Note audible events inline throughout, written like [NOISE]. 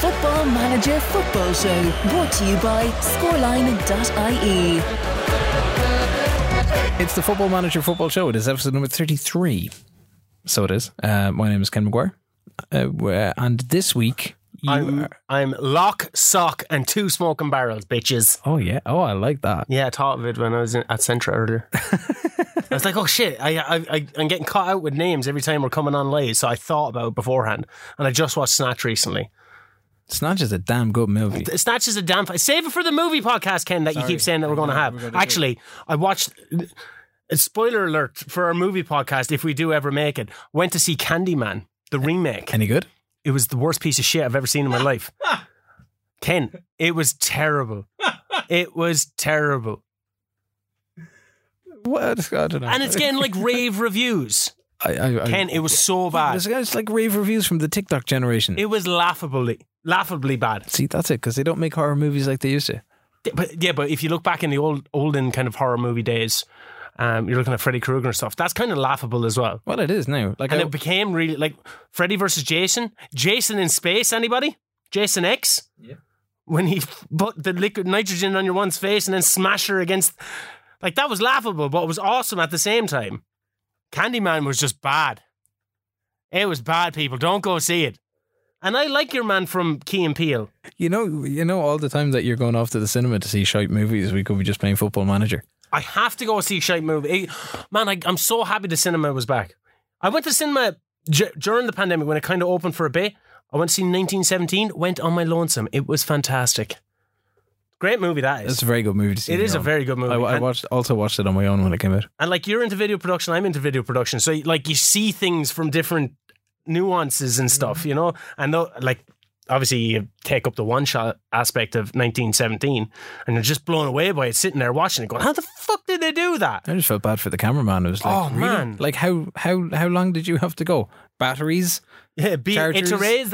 Football Manager Football Show, brought to you by scoreline.ie. It's the Football Manager Football Show. It is episode number 33. So it is. Uh, my name is Ken McGuire. Uh, and this week, you I'm are- I'm lock, sock, and two smoking barrels, bitches. Oh, yeah. Oh, I like that. Yeah, I thought of it when I was in, at Centra earlier. [LAUGHS] I was like, oh shit, I, I, I, I'm getting caught out with names every time we're coming on late. So I thought about it beforehand. And I just watched Snatch recently. Snatch is a damn good movie. Snatch is a damn. Save it for the movie podcast, Ken, that you keep saying that we're going to have. Actually, I watched. A spoiler alert for our movie podcast, if we do ever make it, went to see Candyman, the remake. Any good? It was the worst piece of shit I've ever seen in my life. [LAUGHS] Ken, it was terrible. It was terrible. What? I don't know. And it's getting like rave reviews. I, I, I, Ken, it was so bad. It's, it's like rave reviews from the TikTok generation. It was laughably, laughably bad. See, that's it, because they don't make horror movies like they used to. But yeah, but if you look back in the old, olden kind of horror movie days, um, you're looking at Freddy Krueger and stuff. That's kind of laughable as well. Well, it is now. Like, And I, it became really like Freddy versus Jason. Jason in space. Anybody? Jason X. Yeah. When he put the liquid nitrogen on your one's face and then smash her against, like that was laughable, but it was awesome at the same time. Candyman was just bad. It was bad, people. Don't go see it. And I like your man from Key and Peele. you know, you know, all the time that you're going off to the cinema to see shite movies, we could be just playing Football Manager. I have to go see a shite movie. Man, I, I'm so happy the cinema was back. I went to cinema j- during the pandemic when it kind of opened for a bit. I went to see 1917, went on my lonesome. It was fantastic. Great movie that It's a very good movie to see. It on a own. very good movie. I, I watched, also watched it on my own when it came out. and like you're into video production, I'm into video production. So like you see things from different nuances and stuff, you know? And though, like obviously you take up the one shot aspect of 1917 and you're just blown away by it sitting there watching it going, how the fuck did they do that? I just felt bad for the cameraman. It was like, Oh, really? man. like how how how long did you have to go? Batteries? Yeah, be Chargers?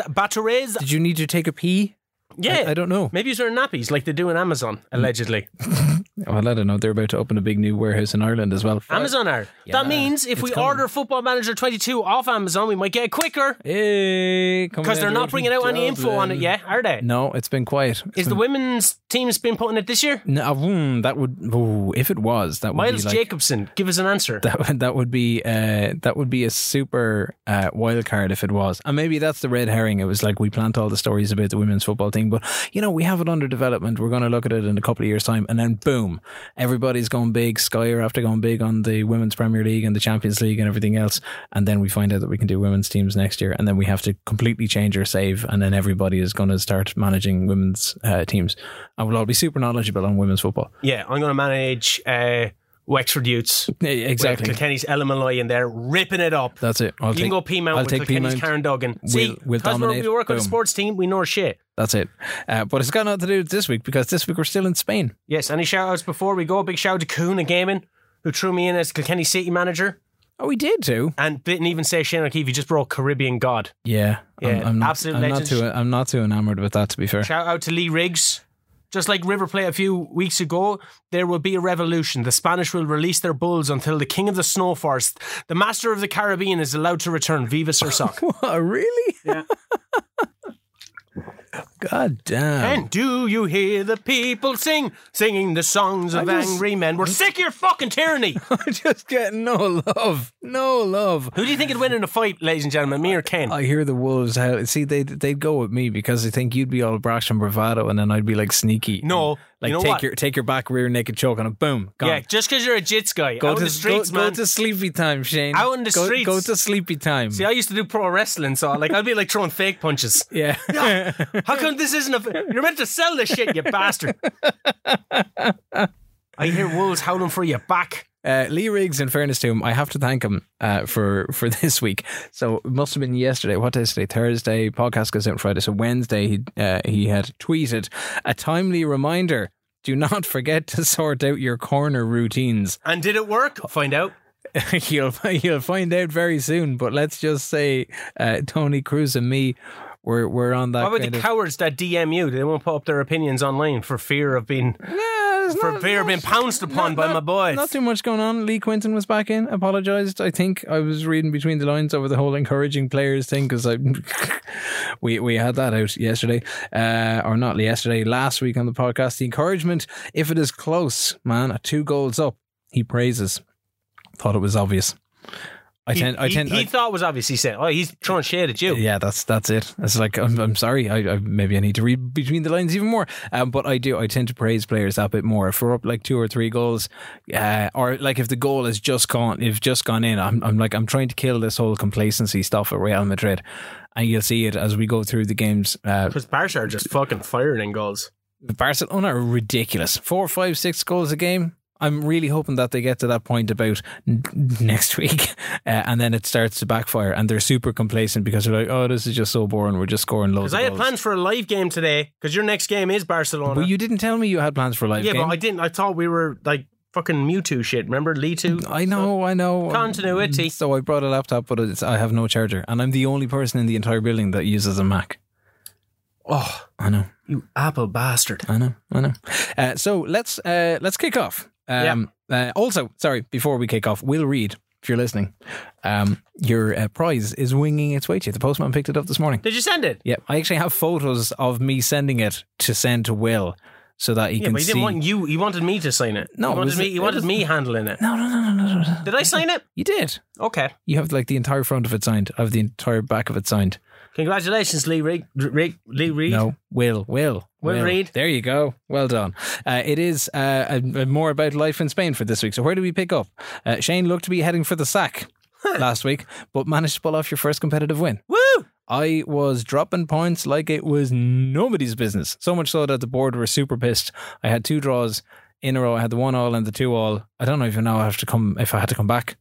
batteries. Did you need to take a pee? Yeah, I, I don't know. Maybe you're nappies like they do in Amazon, allegedly. [LAUGHS] Well, I don't know. They're about to open a big new warehouse in Ireland as well. Amazon are. Yeah, that means if we coming. order Football Manager 22 off Amazon, we might get it quicker Hey, because they're not bringing out any info on it yet, are they? No, it's been quiet. It's Is the women's team's been putting it this year? no, mm, that would if it was that would Miles be like, Jacobson, give us an answer. That would- that would be uh, that would be a super uh, wild card if it was, and maybe that's the red herring. It was like we plant all the stories about the women's football team, but you know we have it under development. We're going to look at it in a couple of years' time, and then boom, everybody's going big. Sky are after going big on the women's Premier League and the Champions League and everything else, and then we find out that we can do women's teams next year, and then we have to completely change our save, and then everybody is going to start managing women's uh, teams, and we'll all be super knowledgeable on women's football. Yeah, I'm going to manage uh, Wexford Youths. [LAUGHS] Exactly. With Kilkenny's Ella Malloy in there, ripping it up. That's it. I'll you take, can go P Mount I'll with take Kilkenny's. Karen Duggan. See, We'll- we'll because we work on a sports team, we know our shit. That's it. Uh, but it's got nothing to do with this week because this week we're still in Spain. Yes, any shout outs before we go? A big shout out to Kuhn and Gaming, who threw me in as Kilkenny City manager. Oh, we did too. And didn't even say Shane O'Keefe, he just brought Caribbean God. Yeah, Yeah, I'm, I'm not. absolute I'm not too. I'm not too enamored with that. To be fair, Shout out to Lee Riggs. Just like River Plate a few weeks ago, there will be a revolution. The Spanish will release their bulls until the king of the snow forest, the master of the Caribbean, is allowed to return. Viva Sir Sock. [LAUGHS] what, really? Yeah. [LAUGHS] God damn. and do you hear the people sing, singing the songs of I just- angry men? We're sick of your fucking tyranny. [LAUGHS] I just get no love, no love. Who do you think would win in a fight, ladies and gentlemen? Me or Ken? I hear the wolves. How see they they'd go with me because they think you'd be all brash and bravado, and then I'd be like sneaky. No, like you know take what? your take your back rear naked choke and a boom, gone. yeah, just because you're a jits guy. Go out to the streets, go, man. go to sleepy time, Shane. Out in the go, streets. Go to sleepy time. See, I used to do pro wrestling, so like I'd be like throwing fake punches. [LAUGHS] yeah. [LAUGHS] How come this isn't a? You're meant to sell this shit, you bastard. [LAUGHS] I hear wolves howling for your back. Uh, Lee Riggs, in fairness to him, I have to thank him uh, for for [LAUGHS] this week. So it must have been yesterday. What day is today? Thursday. Podcast goes out on Friday. So Wednesday, he uh, he had tweeted a timely reminder: Do not [LAUGHS] forget to sort out your corner routines. And did it work? Find out. [LAUGHS] you'll you'll find out very soon. But let's just say, uh, Toni Kroos and me, we're we're on that. What about the cowards that DM you? They won't put up their opinions online for fear of being. There's for not- beer being pounced upon not- by not- my boys. Not too much going on. Lee Quinton was back in, apologised. I think I was reading between the lines over the whole encouraging players thing because I [LAUGHS] we we had that out yesterday, uh, or not yesterday, last week on the podcast. The encouragement, if it is close, man, at two goals up, he praises. Thought it was obvious. I he, tend, I he- tend, he I- thought was obviously saying, "Oh, he's throwing shade at you." yeah, that's that's it. It's like I'm, I'm sorry. I, I maybe I need to read between the lines even more. Um, but I do. I tend to praise players that bit more. If we're up like two or three goals, uh, or like if the goal has just gone, if just gone in, I'm, I'm like I'm trying to kill this whole complacency stuff at Real Madrid, and you'll see it as we go through the games. Uh, Because Barca are just fucking firing in goals. The barcelona are ridiculous. Four, five, six goals a game. I'm really hoping that they get to that point about n- next week, [LAUGHS] uh, and then it starts to backfire, and they're super complacent because they're like, "Oh, this is just so boring. We're just scoring loads." Because I had goals." plans for a live game today. Because your next game is Barcelona. Well, you didn't tell me you had plans for a live yeah, game. Yeah, but I didn't. I thought we were like fucking Mewtwo shit. Remember Lee two? I know, I know. Continuity. So I brought a laptop, but it's, I have no charger, and I'm the only person in the entire building that uses a Mac. Oh, I know, you Apple bastard! I know, I know. Uh, so let's uh, let's kick off. Um, uh, also, sorry, before we kick off, Will Reed, if you're listening, um, your uh, prize is winging its way to you. The postman picked it up this morning. Did you send it? Yeah, I actually have photos of me sending it to send to Will so that he Yeah, can but he see. didn't want you. He wanted me to sign it. No, he wanted me. He wanted was- me handling it. no, no, no, no, no, no. Did I sign it? You did. Okay. You have like the entire front of it signed. I have the entire back of it signed. Congratulations, Lee Reed. Lee Reed. No, Will, Will, Will Reed. There you go. Well done. Uh, it is uh, a, a more about life in Spain for this week. So where do we pick up? Uh, Shane looked to be heading for the sack [LAUGHS] last week, but managed to pull off your first competitive win. Woo! I was dropping points like it was nobody's business. So much so that the board were super pissed. I had two draws in a row. I had the one all and the two all. I don't know if I have to come if I had to come back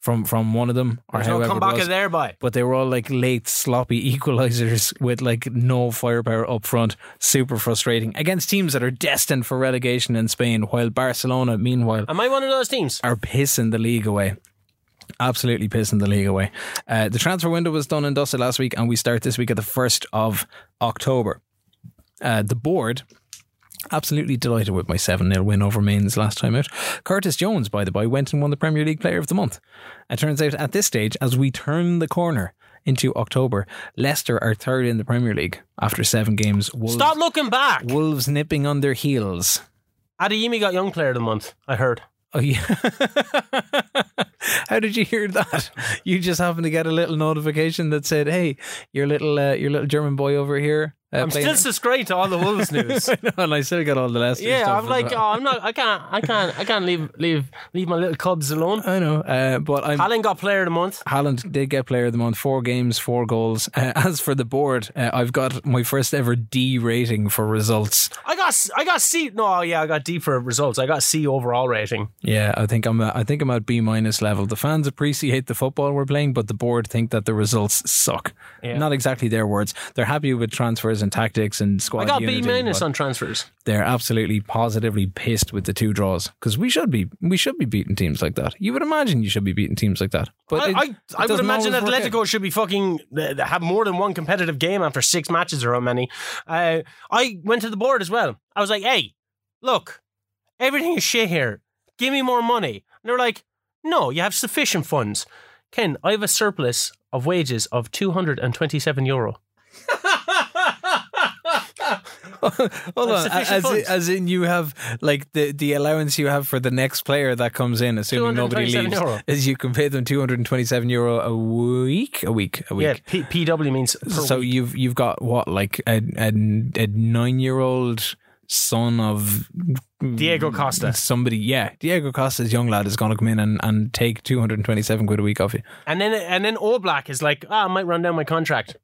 from from one of them or There's no however come it back was. of there by. but they were all like late sloppy [LAUGHS] equalizers with like no firepower up front. Super frustrating against teams that are destined for relegation in Spain while Barcelona meanwhile Am I one of those teams? are pissing the league away. Absolutely pissing the league away. Uh, the transfer window was done and dusted last week and we start this week at the 1st of October. Uh, the board Absolutely delighted with my 7 0 win over Mainz last time out. Curtis Jones, by the by, went and won the Premier League Player of the Month. It turns out at this stage, as we turn the corner into October, Leicester are third in the Premier League after seven games. Wolves, Stop looking back. Wolves nipping on their heels. Adeyemi got Young Player of the Month. I heard. Oh yeah. [LAUGHS] How did you hear that? You just happened to get a little notification that said, "Hey, your little uh, your little German boy over here." Uh, I'm still subscribed to all the Wolves [LAUGHS] news. I know, and I still got all the Leicester yeah, I'm like, oh, I'm not. I can't. I can't. I can't leave leave leave my little cubs alone. I know, uh, but I'm. Allen got Player of the Month. Haaland did get player of the month, four games, four goals. Uh, [LAUGHS] as for the board, uh, I've got my first ever D rating for results. I got I got C. No, yeah, I got D for results. I got C overall rating. Yeah, I think I'm. At, I think I'm at B minus level. The fans appreciate the football we're playing, but the board think that the results suck. Yeah. Not exactly their words. They're happy with transfers and tactics and squad. I got B minus on transfers. They're absolutely positively pissed with the two draws because we should be. We should be beating teams like that. You would imagine you should be beating teams like that. But I, it- I, it I would imagine always. Atletico should be fucking uh, have more than one competitive game after six matches or how many. Uh, I went to the board as well. I was like, "Hey, look, everything is shit here. Give me more money." And they're like, "No, you have sufficient funds." Ken, I have a surplus of wages of two hundred and twenty-seven euro. [LAUGHS] [LAUGHS] Hold on, as in, as in you have like the, the allowance you have for the next player that comes in, assuming nobody leaves, euro. is you can pay them two hundred and twenty seven euro a week, a week, a Yeah, week. P- PW means so week. you've you've got what like a a, a nine year old son of Diego Costa. somebody. Yeah, Diego Costa's young lad is going to come in and, and take two hundred and twenty seven quid a week off you. And then and then Oblak is like, ah, I might run down my contract.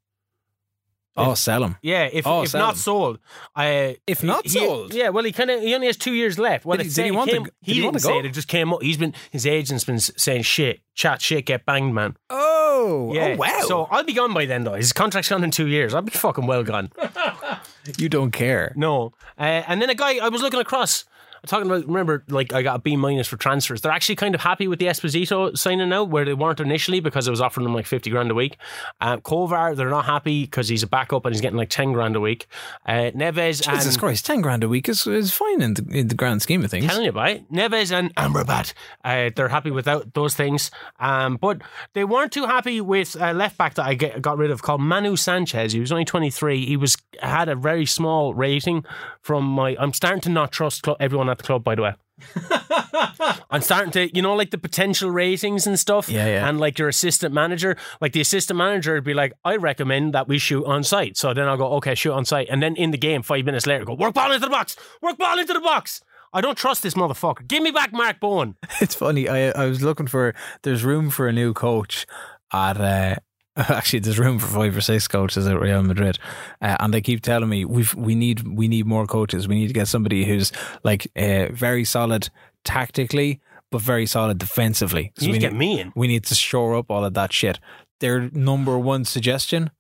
Oh, sell him. Yeah, if Oh, if not him. sold, I If not he- sold? yeah. Well, he kind of he only has two years left. Well, Did he- did he want to came- go- He did he didn't want to say it. It just came up. He's been his agent's been saying shit, chat shit, get banged, man. Oh, Yeah. oh wow. So I'll be gone by then, though. His contract's gone in two years. I'll be fucking well gone. [LAUGHS] you don't care. No. Uh, and then a guy, I was looking across. Talking about remember like I got a B minus for transfers. They're actually kind of happy with the Esposito signing now, where they weren't initially because it was offering them like fifty grand a week. Um, Kovar, they're not happy because he's a backup and he's getting like ten grand a week. Uh, Neves Jesus and Christ, ten grand a week is, is fine in the, in the grand scheme of things. telling you about. Neves and Amrabat, uh, they're happy without those things. Um, but they weren't too happy with a left back that I get, got rid of called Manu Sanchez. He was only 23. He was had a very small rating from my. I'm starting to not trust everyone at the club, by the way. [LAUGHS] I'm starting to, you know, like the potential ratings and stuff. Yeah, yeah. And like your assistant manager, like the assistant manager would be like, I recommend that we shoot on site. So then I'll go, okay, shoot on site. And then in the game, five minutes later, go, work ball into the box, work ball into the box. I don't trust this motherfucker. Give me back Mark Bowen. [LAUGHS] It's funny. I I was looking for. There's room for a new coach at. Uh, [LAUGHS] actually, there's room for five or six coaches at Real Madrid, uh, and they keep telling me we've we need we need more coaches. We need to get somebody who's like uh, very solid tactically, but very solid defensively. So You we need to get need, me in. we need to shore up all of that shit. Their number one suggestion: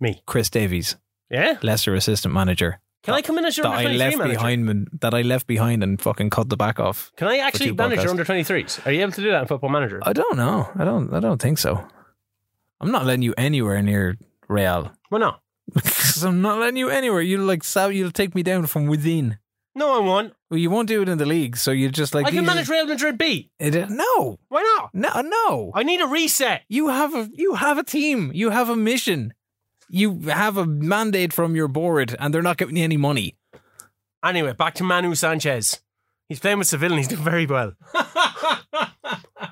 Me. Chris Davies, Yeah? Leicester assistant manager. Can I come in as your That under I left manager? behind, that I left behind and fucking cut the back off. Can I actually manage your under 23s? Are you able to do that in Football Manager? I don't know. I don't. I don't think so. I'm not letting you anywhere near Real. Why not? [LAUGHS] Because I'm not letting you anywhere. You'll like sab- You'll take me down from within. No, I won't. Well, you won't do it in the league. So you're just like I can these- manage Real Madrid B. It, uh, no, Why not? no, no. I need a reset. You have a you have a team. You have a mission. You have a mandate from your board, and they're not giving you any money. Anyway, back to Manu Sanchez. He's playing with Seville and he's doing very well. [LAUGHS]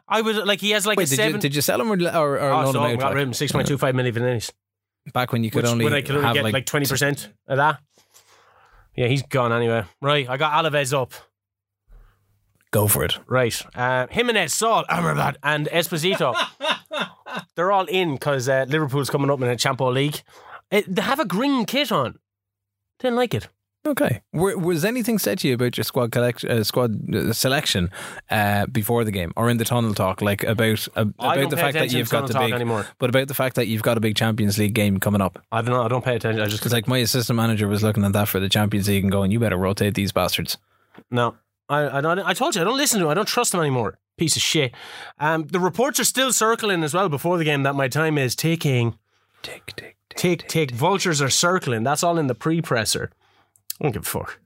I would like he has like Wait, a did seven. you did you sell him or or, or oh, loan so them out? got like? him six point two five million. Back when you could Which, only when I could only get like, like twenty percent of that. Yeah, he's gone anyway. Right, I got Alaves up. go for it. Right, uh, Jimenez, Saul, Amrabat, and Esposito. [LAUGHS] They're all in because uh, Liverpool's coming up in the Champions League. Uh, they have a green kit on. Didn't like it. Okay. Were, was anything said to you about your squad collect, uh, squad uh, selection uh, before the game or in the tunnel talk, like about uh, about the fact that you've got the big, anymore. but about the fact that you've got a big Champions League game coming up? I don't know. I don't pay attention. I just Because like my assistant manager was looking at that for the Champions League and going, "You better rotate these bastards." No, I, I, don't- I told you I don't listen to him. I don't trust him anymore. Piece of shit. Um, the reports are still circling as well before the game that my time is ticking. Tick tick Tick, tick. Vultures are circling. That's all in the pre-presser. I don't give a fuck.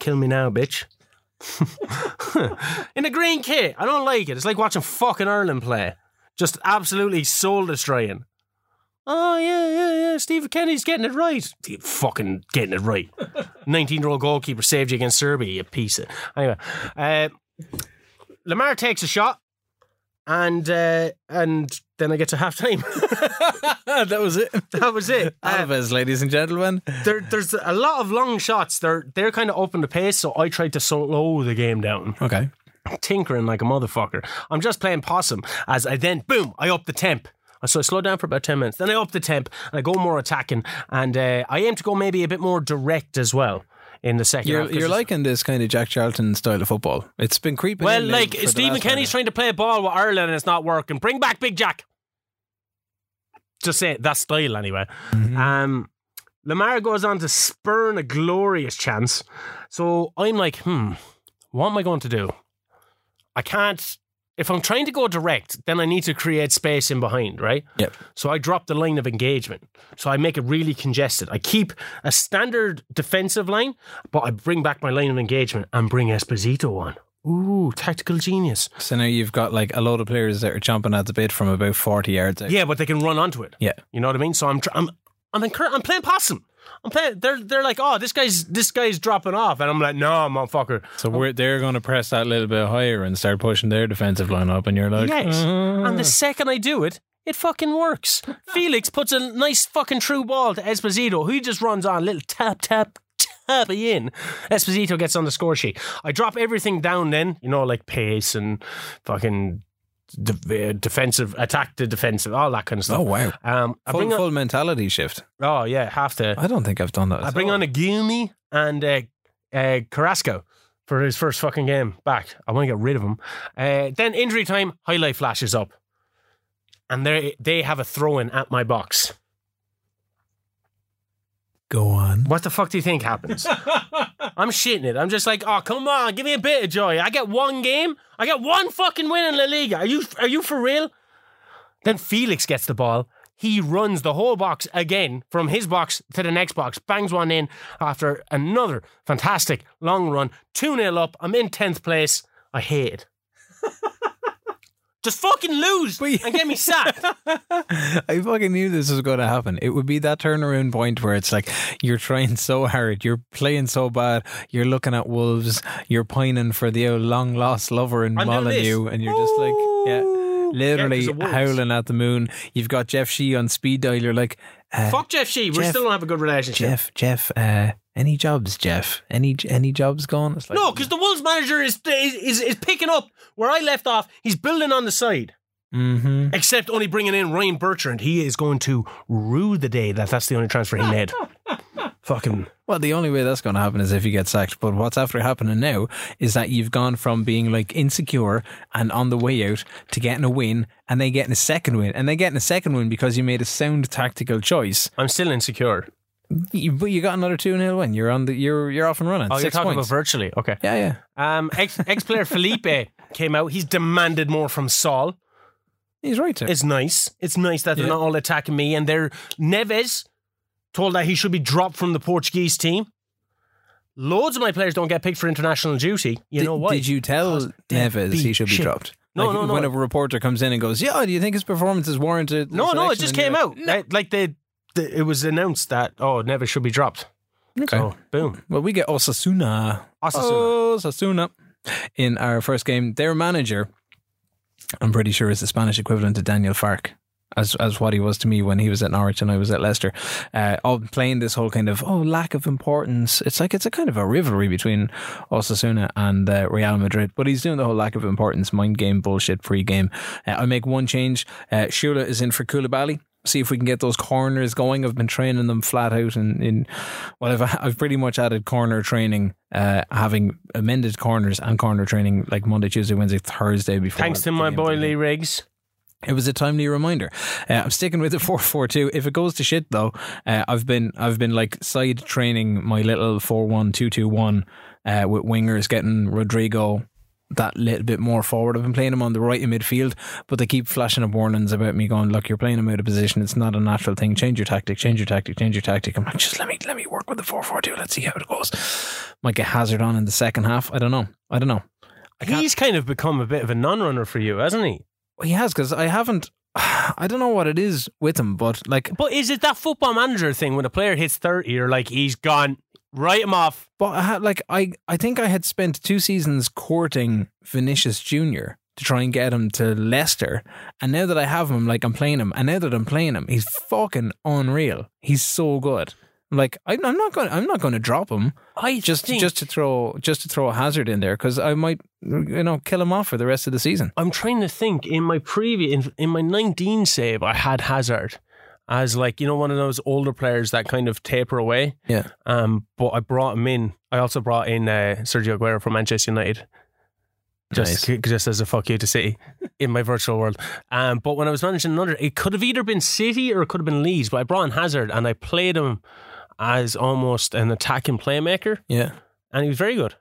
Kill me now, bitch. [LAUGHS] in a green kit. I don't like it. It's like watching fucking Ireland play. Just absolutely soul destroying. Oh yeah, yeah, yeah. Stephen Kenny's getting it right. He fucking getting it right. [LAUGHS] Nineteen-year-old goalkeeper saved you against Serbia. You piece of. Anyway, uh, Lemar takes a shot, and uh, and then I get to half time. [LAUGHS] that was it. [LAUGHS] that was it. [LAUGHS] Uh, Alves, ladies and gentlemen. there, there's a lot of long shots. They're they're kind of open the pace, so I tried to slow the game down, Okay. tinkering like a motherfucker. I'm just playing possum. As I then boom, I up the temp. So I slow down for about ten minutes. Then I up the temp and I go more attacking, and uh, I aim to go maybe a bit more direct as well in the 2nd You're half. you're liking this kind of Jack Charlton style of football. It's been creeping. well, like Stephen Kenny's trying to play a ball with Ireland and it's not working. Bring back Big Jack. Just say it, that style anyway. Mm-hmm. Um, Lemar goes on to spurn a glorious chance. So I'm like, hmm, what am I going to do? I can't. If I'm trying to go direct, then I need to create space in behind, right? Yep. So I drop the line of engagement. So I make it really congested. I keep a standard defensive line, but I bring back my line of engagement and bring Esposito on. Ooh, tactical genius. So now you've got like a lot of players that are jumping at the bit from about forty yards out. Yeah, but they can run onto it. Yeah. You know what I mean? So I'm tr- I'm I'm incur- I'm playing possum. I'm playing. They're they're like, oh, this guy's this guy's dropping off, and I'm like, no, motherfucker. So we're, they're going to press that little bit higher and start pushing their defensive line up, and you're like, Yes. "Uh." And the second I do it, it fucking works. Felix puts a nice fucking true ball to Esposito, who just runs on, little tap, tap, tap in. Esposito gets on the score sheet. I drop everything down then, you know, like pace and fucking de- uh, defensive, attack to defensive, all that kind of stuff. oh wow, Um, I full, bring on, full mentality shift. oh yeah, have to. I don't think I've done that. I bring on a Gumi and uh, uh, Carrasco for his first fucking game back. I want to get rid of him. Uh, then injury time, highlight flashes up, and they they have a throw in at my box. Go on. What the fuck do you think happens? [LAUGHS] I'm shitting it. I'm just like, oh come on, give me a bit of joy. I get one game. I get one fucking win in La Liga. Are you are you for real? Then Felix gets the ball. He runs the whole box again from his box to the next box, bangs one in after another fantastic long run. 2 0 up. I'm in 10th place. I hate it. [LAUGHS] Just fucking lose But- and get me sacked. [LAUGHS] I fucking knew this was going to happen. It would be that turnaround point where it's like you're trying so hard, you're playing so bad, you're looking at Wolves, you're pining for the old long lost lover in Molyneux, and you're just like, yeah, literally Yeah, 'cause of Wolves. howling at the moon. You've got Jeff Shi on speed dial. You're like, uh, Fuck Jeff Shi. We Jeff- still don't have a good relationship. Jeff, Jeff, uh, any jobs, Jeff? Any any jobs? It's like, No, because the Wolves manager is, is is is picking up where I left off. He's building on the side, hmm except only bringing in Ryan Bertrand. He is going to rue the day that that's the only transfer he made. [LAUGHS] Fucking Well, the only way that's going to happen is if you get sacked. But what's after happening now is that you've gone from being like insecure and on the way out to getting a win and then getting a second win and then getting a second win because you made a sound tactical choice. I'm still insecure. You, but you got another 2 0 win. You're on the you're you're off and running. Oh, you're talking points. about virtually. Okay. yeah, yeah. Um, ex [LAUGHS] ex player Felipe came out. He's demanded more from Saul. He's right. It's nice. It's nice that they're not all attacking me. And they're Neves told that he should be dropped from the Portuguese team. Loads of my players don't get picked for international duty. You did, know why? Did you tell Neves he should be shit. dropped? No, Like, no, no. When a reporter comes in and goes, "Yeah, do you think his performance is warranted?" No, no, it just came out. Like- Like the, it was announced that oh, it never should be dropped. Okay. So boom. Well, we get Osasuna. Osasuna. Osasuna in our first game. Their manager, I'm pretty sure, is the Spanish equivalent to Daniel Farke. As, as what he was to me when he was at Norwich and I was at Leicester, uh, all playing this whole kind of oh lack of importance. It's like it's a kind of a rivalry between Osasuna and uh, Real Madrid, but he's doing the whole lack of importance mind game bullshit pre-game. Uh, I make one change. Uh, Süle is in for Koulibaly. See if we can get those corners going. I've been training them flat out, and in well, I've I've pretty much added corner training, uh, having amended corners and corner training like Monday, Tuesday, Wednesday, Thursday before. Thanks to my boy. Lee Riggs. It was a timely reminder. Uh, I'm sticking with the [LAUGHS] four four two. If it goes to shit though, uh, I've been I've been like side training my little four one two two one uh, with wingers, getting Rodrigo that little bit more forward. I've been playing him on the right in midfield, but they keep flashing up warnings about me going, "Look, you're playing him out of position. It's not a natural thing. Change your tactic. Change your tactic. Change your tactic." I'm like, just let me let me work with the four four two. Let's see how it goes. Might get Hazard on in the second half. I don't know. I don't know. I He's kind of become a bit of a non-runner for you, hasn't he? He has because I haven't. [SIGHS] I don't know what it is with him, but like, But is it that football manager thing when a player hits thirty, you're like, he's gone, write him off. but I had like I I think I had spent two seasons courting Vinicius Junior to try and get him to Leicester, and now that I have him, like I'm playing him, and now that I'm playing him, he's fucking unreal. He's so good. Like I'm I'm not going I'm not going to drop him I just think, just to throw just to throw a hazard in there because I might you know kill him off for the rest of the season. I'm trying to think. In my previous, in, in my 19 save, I had Hazard as like you know one of those older players that kind of taper away. Yeah. Um, but I brought him in. I also brought in uh, Sergio Aguero from Manchester United. Just, Nice. just as a fuck you to City in my virtual world. Um, but when I was managing another, it could have either been City or it could have been Leeds. But I brought in Hazard and I played him as almost an attacking playmaker, Yeah. and he was very good.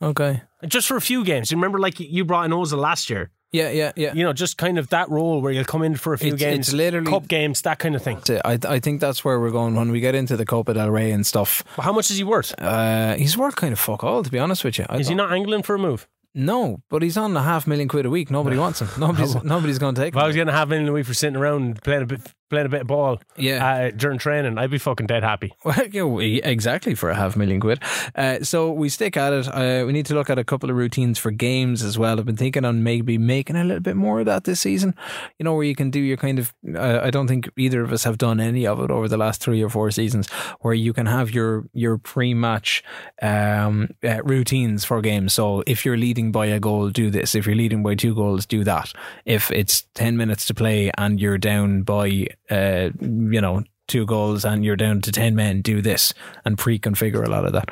Okay. Just for a few games. You remember, like you brought in Ozil last year. Yeah. Yeah. Yeah. You know, just kind of that role where you'll come in for a few It's- games, it's literally- cup games, that kind of thing. I I think that's where we're going when we get into the Copa del Rey and stuff. But how much is he worth? Uh, he's worth kind of fuck all, to be honest with you. I Is he not angling for a move? No, but he's on a half million quid a week. Nobody [LAUGHS] wants him. Nobody's nobody's going to take If I him. was getting a half million a week for sitting around playing a bit, playing a bit of ball Yeah. uh, during training, I'd be fucking dead happy. [LAUGHS] Well, exactly for a half million quid. Uh, so we stick at it. Uh, we need to look at a couple of routines for games as well. I've been thinking on maybe making a little bit more of that this season. You know, where you can do your kind of. Uh, I don't think either of us have done any of it over the last three or four seasons, where you can have your your pre-match um, uh, routines for games. So if you're leading by a goal, do this. If you're leading by two goals, do that. If it's ten minutes to play and you're down by, uh, you know, two goals and you're down to 10 men, do this and pre configure a lot of that.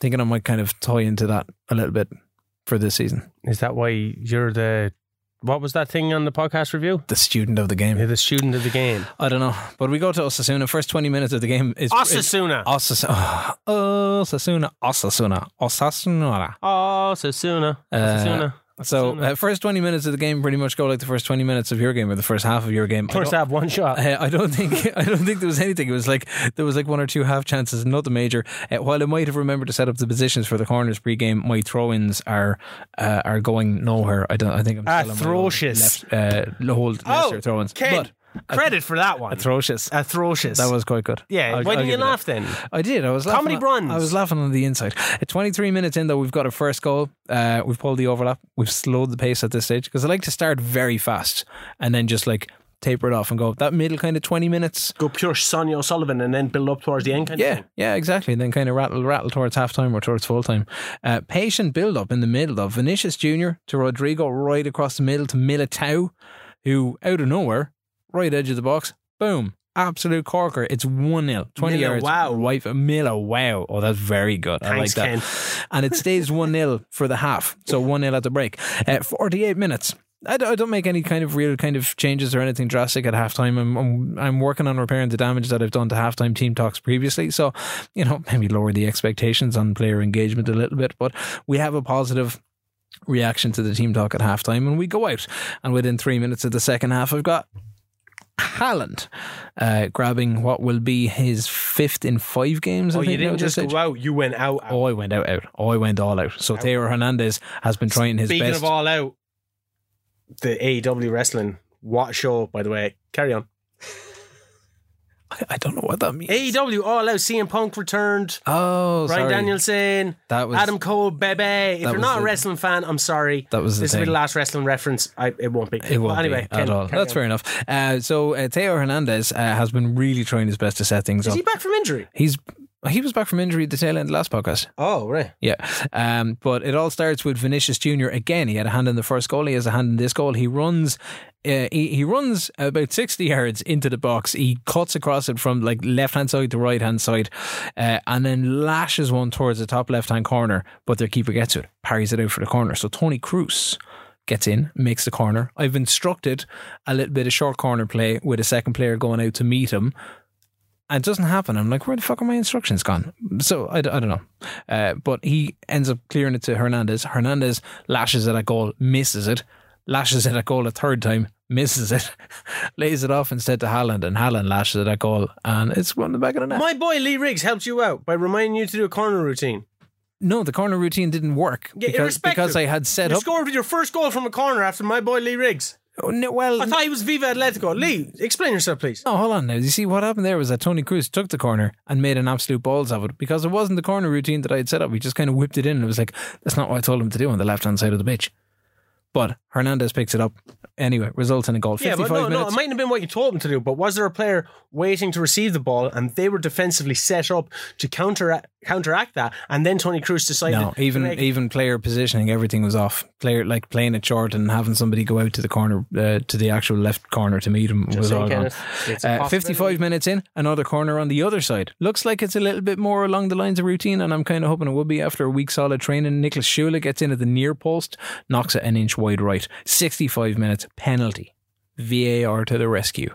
Thinking I might kind of tie into that a little bit for this season. Is that why you're the what was that thing on the podcast review? The student of the game. Yeah, the student of the game. I don't know, but we go to Osasuna. First twenty minutes of the game is [SIGHS] Osasuna. Osasuna. Osasuna. Osasuna. Osasuna. Osasuna. Osasuna. So uh, first twenty minutes of the game pretty much go like the first twenty minutes of your game or the first half of your game. First half, one shot. Uh, [LAUGHS] I don't think [LAUGHS] I don't think there was anything. It was like there was like one or two half chances, not the major. Uh, while I might have remembered to set up the positions for the corners pre-game, my throw-ins are uh, are going nowhere. I don't. I think I'm still on my Atrocious. left uh, hold Oh, throw-ins, Ken, but credit for that one. atrocious. Atrocious. That was quite good. yeah. I'll- why didn't you laugh that. then? I did. I was Comedy laughing. I was laughing on the inside. At 23 minutes in, though, we've got a first goal. Uh, we've pulled the overlap. We've slowed the pace at this stage because I like to start very fast and then just like taper it off and go that middle kind of 20 minutes. Go pure Sonia O'Sullivan and then build up towards the end. Kind of Yeah, thing. yeah, exactly. And then kind of rattle, rattle towards half time or towards full time. Uh, patient build up in the middle of Vinicius Junior to Rodrigo, right across the middle to Militao, who out of nowhere, right edge of the box, boom, absolute corker. It's one 0 twenty Miller, yards. wow. wife Miller, wow. Oh, that's very good. Thanks, I like that. And it stays one [LAUGHS] 0 for the half, so one 0 at the break. Uh, Forty eight minutes. I don't, I don't make any kind of real kind of changes or anything drastic at halftime. I'm, I'm I'm working on repairing the damage that I've done to halftime team talks previously. So, you know, [LAUGHS] maybe lower the expectations on player engagement a little bit. But we have a positive reaction to the team talk at halftime, and we go out. And within three minutes of the second half, I've got Haaland uh, grabbing what will be his fifth in five games. I Oh, think you didn't just go out. You went out. out. Oh, I went out, out. Oh, I went all out. So Theo Hernandez has been trying his Speaking best. of all out, the AEW wrestling. What show, by the way. Carry on. I don't know what that means. AEW All Out. CM Punk returned. oh, Brian sorry. Danielson. That was Adam Cole, Bebe. If you're was not a the- wrestling fan, I'm sorry. That was the this will be thing. the last wrestling reference. I, it won't be. It won't But anyway, be at Ken, all. carry That's on. fair enough. Uh, so uh, Theo Hernandez uh, has been really trying his best to set things Is up. he back from injury? He's he was back from injury at the tail end of the last podcast. Oh, right. Yeah. Um, but it all starts with Vinicius Junior again. He had a hand in the first goal. He has a hand in this goal. He runs. Uh, he, he runs about 60 yards into the box. He cuts across it from like left hand side to right hand side uh, and then lashes one towards the top left hand corner. But their keeper gets it, parries it out for the corner. So Toni Kroos gets in, makes the corner. I've instructed a little bit of short corner play with a second player going out to meet him. It doesn't happen. I'm like, where the fuck are my instructions gone? So I, d- I don't know. Uh, but he ends up clearing it to Hernandez. Hernandez lashes it at goal, misses it, lashes it at goal a third time, misses it, [LAUGHS] lays it off instead to Haaland, and Haaland lashes it at goal, and it's on the back of the net. My boy Lee Riggs helped you out by reminding you to do a corner routine. no, the corner routine didn't work Yeah, because, because I had set You up. scored with your first goal from a corner after my boy Lee Riggs. Oh, no, well, I thought he was Viva Atletico. Lee, explain yourself, please. No, hold on now. You see, what happened there was that Toni Kroos took the corner and made an absolute balls of it because it wasn't the corner routine that I had set up. He just kind of whipped it in and it was like, that's not what I told him to do on the left hand side of the pitch. But Hernandez picks it up. Anyway, results in a goal. Yeah, 55 but no, no, it mightn't have been what you told him to do. But was there a player waiting to receive the ball and they were defensively set up to counteract counteract that? And then Toni Kroos decided, no, even make- even player positioning, everything was off. Player like playing it short and having somebody go out to the corner, uh, to the actual left corner to meet him was all gone. Kenneth, it's a Uh, 55 minutes in, another corner on the other side. Looks like it's a little bit more along the lines of routine, and I'm kind of hoping it will be after a week solid training. Nicholas Süle gets in at the near post, knocks it an inch wide right. 65 minutes, penalty. VAR to the rescue.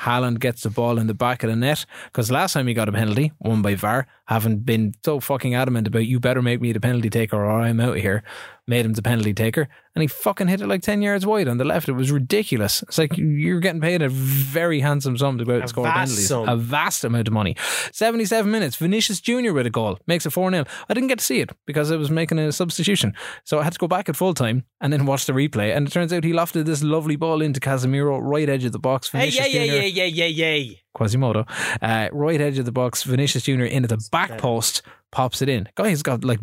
Haaland gets the ball in the back of the net because last time he got a penalty, won by VAR, having been so fucking adamant about you better make me the penalty taker or I'm out of here, made him the penalty taker, and he fucking hit it like 10 yards wide on the left. It was ridiculous. It's like you're getting paid a very handsome sum to go out and score penalties. sum. A vast amount of money. 77 minutes, Vinicius Jr. with a goal, makes it 4 0. I didn't get to see it because I was making a substitution. So I had to go back at full time and then watch the replay. And it turns out he lofted this lovely ball into Casemiro, right edge of the box. Hey, Vinicius yeah, yeah, Jr. yeah, yeah, yeah, yeah. Quasimodo, uh, right edge of the box, Vinicius Jr. into the back post, pops it in. Guy's got like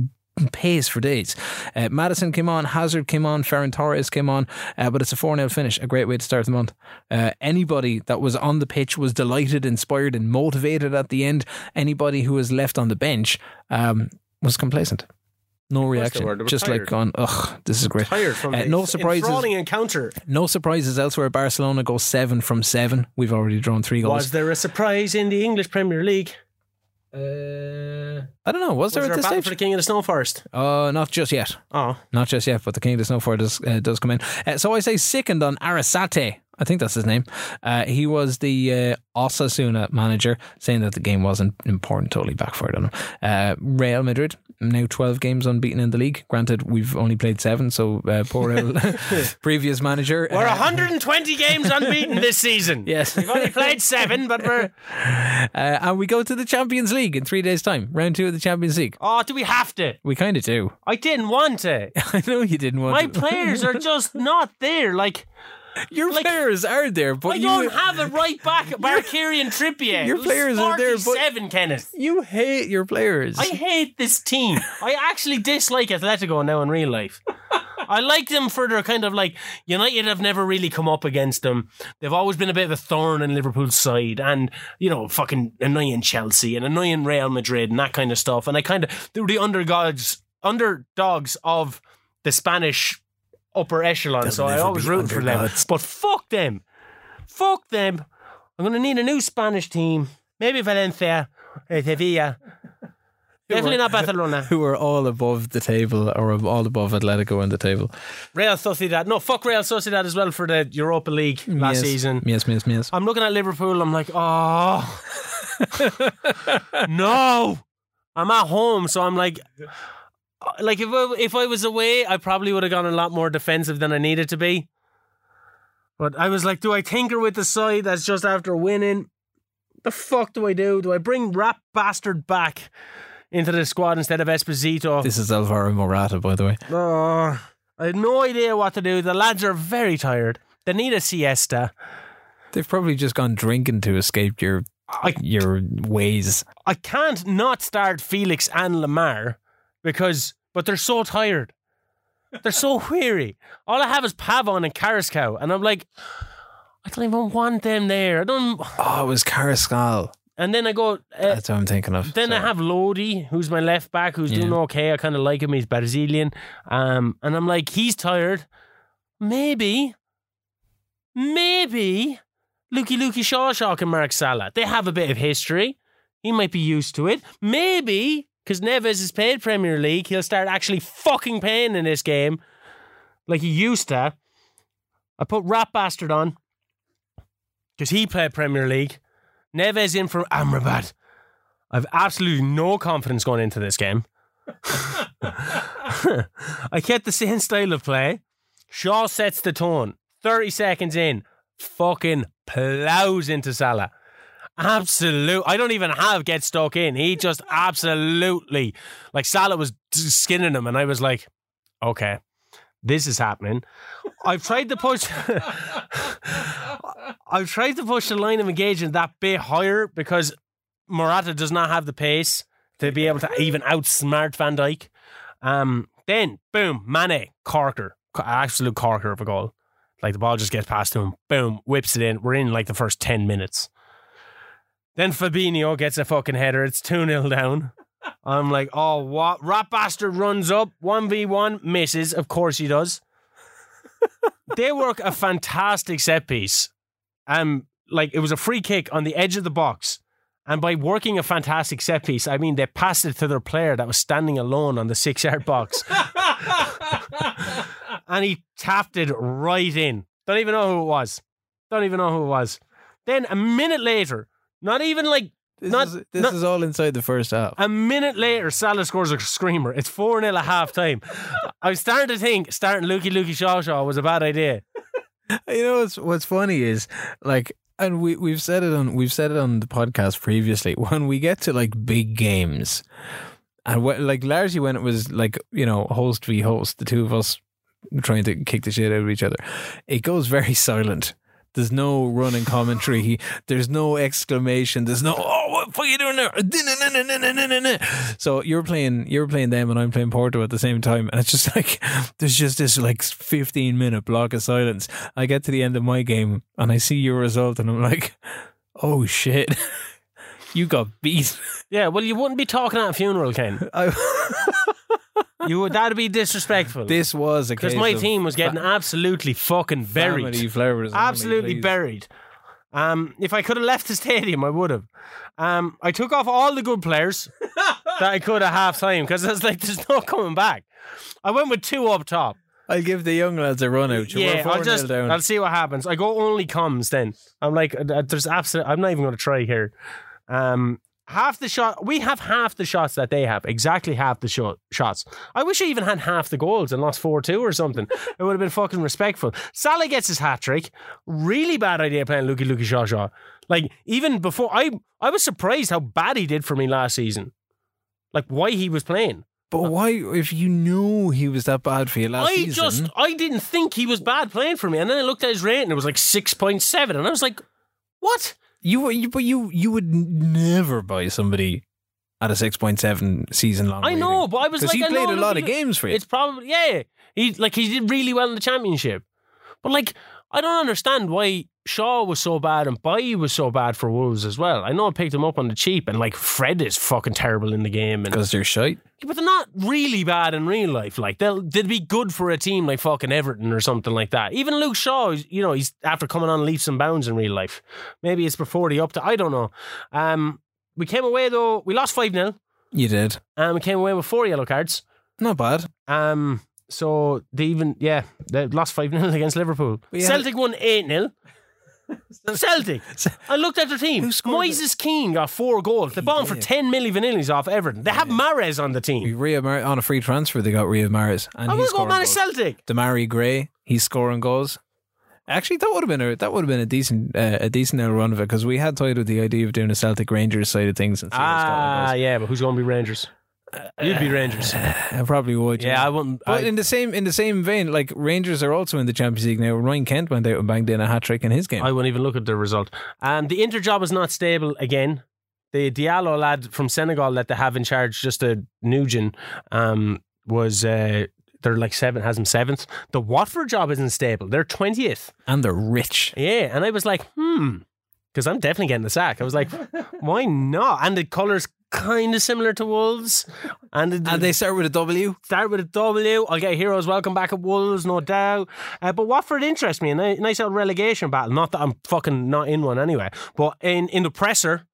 pace for days. Uh, Maddison came on, Hazard came on, Ferran Torres came on, uh, but it's a 4 0 finish. A great way to start the month. Uh, anybody that was on the pitch was delighted, inspired, and motivated at the end. Anybody who was left on the bench um, was complacent. No reaction. were. Just tired. like going, ugh, this is great. Tired from Uh, no surprises. encounter. No surprises elsewhere. Barcelona goes seven from seven. We've already drawn three goals. Was there a surprise in the English Premier League? Uh, I don't know. Was, was there there at a this battle stage? for the King of the Snow Forest? Oh, not just yet. Oh, Not just yet, but the King of the Snowfire does, uh, does come in. Uh, so I say second on Arrasate. I think that's his name. Uh, he was the uh, Osasuna manager, saying that the game wasn't important. Totally backfired on him. Uh, Real Madrid now twelve games unbeaten in the league. Granted, we've only played seven, so uh, poor [LAUGHS] previous manager. we're uh, 120 games unbeaten this season. [LAUGHS] Yes. we've only played seven, but we're. [LAUGHS] uh, and we go to the Champions League in three days' time. Round two of the Champions League. Oh, do we have to? We kind of do. I didn't want to. I know you didn't want to. My to. players are just not there. Like Your like- players are there, but I you don't have a right back, [LAUGHS] Barkarian Trippier. your players are there, but- 47, Kenneth. you hate your players. I hate this team. I actually dislike Atletico now in real life. I like them for their kind of like United have never really come up against them. They've always been a bit of a thorn in Liverpool's side, and you know, fucking annoying Chelsea and annoying Real Madrid and that kind of stuff. And I kind of they were the underdogs, underdogs of the Spanish upper echelon. They'll so I never always be root for them. But fuck them, fuck them. I'm gonna need a new Spanish team. Maybe Valencia, eh, Sevilla. Definitely not Barcelona. who are all above the table or all above Atletico on the table Real Sociedad. No, fuck Real Sociedad as well for the Europa League last Yes. season. Yes, yes, yes. I'm looking at Liverpool. I'm like, oh, [LAUGHS] no. I'm at home, so I'm like, like if I, if I was away, I probably would have gone a lot more defensive than I needed to be. But I was like, do I tinker with the side that's just after winning? The fuck do I do? Do I bring Rap Bastard back into the squad instead of Esposito? This is Alvaro Morata, by the way. Oh, I had no idea what to do. The lads are very tired. They need a siesta. They've probably just gone drinking to escape your I, your ways. I can't not start Felix and Lemar because, but they're so tired. They're so [LAUGHS] weary. All I have is Pavon and Carrascow, and I'm like, I don't even want them there. I don't. Oh, it was Carrascal. And then I go. Uh, That's what I'm thinking of. then I have Lodi, who's my left back, who's doing okay. I kind of like him. He's Brazilian. Um, and I'm like, he's tired. Maybe, maybe Lukey Lukey Shawshaw and Mark Salah. They have a bit of history. He might be used to it. Maybe, because Neves has played Premier League, he'll start actually fucking playing in this game like he used to. I put Rat Bastard on because he played Premier League. Neves in for Amrabat. I've absolutely no confidence going into this game. [LAUGHS] I kept the same style of play. Shaw sets the tone. 30 seconds in, fucking plows into Salah. Absolute. I don't even have get stuck in. He just absolutely, like Salah was skinning him, and I was like, okay, this is happening. I've tried to push. [LAUGHS] I've tried to push the line of engagement that bit higher because Morata does not have the pace to be able to even outsmart Van Dijk. Um, then boom, Mane, corker, absolute corker of a goal. Like the ball just gets past him, boom, whips it in. We're in like the first ten minutes. Then Fabinho gets a fucking header. It's 2 0 down. I'm like, oh, what? Rat bastard runs up, 1v1, misses. Of course he does. they work a fantastic set piece. Um, like it was a free kick on the edge of the box. And by working a fantastic set piece, I mean they passed it to their player that was standing alone on the six yard box. [LAUGHS] and he tapped it right in. Don't even know who it was. Don't even know who it was. Then a minute later, not even like This, not- is, this not- is all inside the first half. a minute later, Salah scores a screamer. It's 4 0 at half time. I was starting to think starting Lukey Lukey Shaw Shaw was a bad idea. [LAUGHS] You know what's what's funny is like, and we we've said it on we've said it on the podcast previously. [LAUGHS] When we get to like big games, and wh- like largely when it was like you know host v host, the two of us trying to kick the shit out of each other, it goes very [LAUGHS] silent. There's no running commentary. There's no exclamation. There's no oh what fuck are you doing there? [LAUGHS] So you're playing you're playing them and I'm playing Porto at the same time, and it's just like [LAUGHS] there's just this like 15 minute block of silence. I get to the end of my game and I see your result, and I'm like, oh shit, [LAUGHS] you got beat. Yeah, well, you wouldn't be talking at a funeral, Ken. I, You would that'd be disrespectful. this was a Because case my of team was getting absolutely fucking buried. family flowers. only, Absolutely please. buried. Um, if I could have left the stadium, I would have. Um, I took off all the good players [LAUGHS] that I could at half time because I was like, there's no coming back. I went with two up top. I'll give the young lads a run out. yeah, I'll 4-0 just down. I'll see what happens. I go only comes then. I'm like, uh, there's absolute. I'm not even going to try here. Um, half the shot. We have half the shots that they have. Exactly half the shot shots. I wish I even had half the goals and lost four two or something. it would have been fucking respectful. Salah gets his hat trick. Really bad idea playing Lukey Lukey Shaw Shaw. Like even before, I I was surprised how bad he did for me last season. Like why he was playing. but uh, why, if you knew he was that bad for you last I season? I just I didn't think he was bad playing for me, and then I looked at his rating. It was like six point seven, and I was like, "What? You, you, but you, you would never buy somebody at a six point seven season long. I know, but I was like, he I played know, a lot of games for you. It's probably yeah. He like he did really well in the championship, but like I don't understand why Shaw was so bad and Bailly was so bad for Wolves as well. I know I picked him up on the cheap, and like Fred is fucking terrible in the game, and Because they're shite. but they're not really bad in real life. Like they'll they'd be good for a team like fucking Everton or something like that. Even Luke Shaw, you know, he's after coming on leaps and bounds in real life. Maybe it's before the up to I don't know. Um, we came away though. We lost five 0 You did. and we came away with four yellow cards. Not bad. Um, so they even yeah they lost five 0 [LAUGHS] against Liverpool. Yeah. Celtic won eight 0 [LAUGHS] Celtic. [LAUGHS] I looked at their team. Moises Kean got four goals. They bought him for. 10 million vanillis off Everton. They have Mahrez on the team. Ria Mar- on a free transfer, they got Riyad Mahrez, and I'm he's going to go scoring man goals. Celtic. Demarai Gray, he's scoring goals. Actually, that would have been a that would have been a decent uh, a decent little run of it because we had toyed with the idea of doing a Celtic Rangers side of things. And see how Scotland Ah, yeah, but who's going to be Rangers? You'd be Rangers. [SIGHS] I probably would. Yeah, I wouldn't. But I, in the same in the same vein, like Rangers are also in the Champions League now. Ryan Kent went out and banged in a hat trick in his game. I wouldn't even look at the result. And the Inter job is not stable again. The Diallo lad from Senegal that they have in charge, just a Nugent, um, was uh, they're like seven, has him seventh. The Watford job isn't stable. They're twentieth. and they're rich. Yeah, and I was like, hmm, because I'm definitely getting the sack. I was like, [LAUGHS] why not? And the colours kind of similar to Wolves, and, the, And they start with a W. start with a W. I'll get heroes welcome back at Wolves, no doubt. Uh, but Watford interests me. A ni- nice little relegation battle. Not that I'm fucking not in one anyway. But in, in the presser,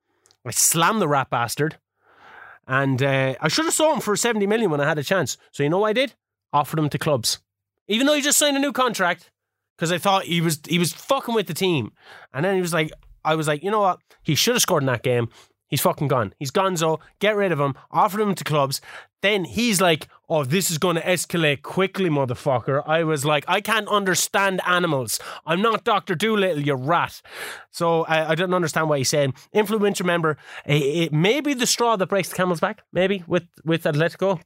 I slammed the rat bastard. And uh, I should have sold him for 70 million when I had a chance. So you know what I did? Offered him to clubs. Even though he just signed a new contract. Because I thought he was he was fucking with the team. And then he was like, I was like, you know what? He should have scored in that game. He's fucking gone. He's gone, so get rid of him. Offered him to clubs. Then he's like, oh, this is going to escalate quickly, motherfucker. I was like, I can't understand animals. I'm not Dr. Dolittle, you rat. So I, I didn't understand what he's saying. Influential member, it, it may be the straw that breaks the camel's back, maybe, with, with Atletico.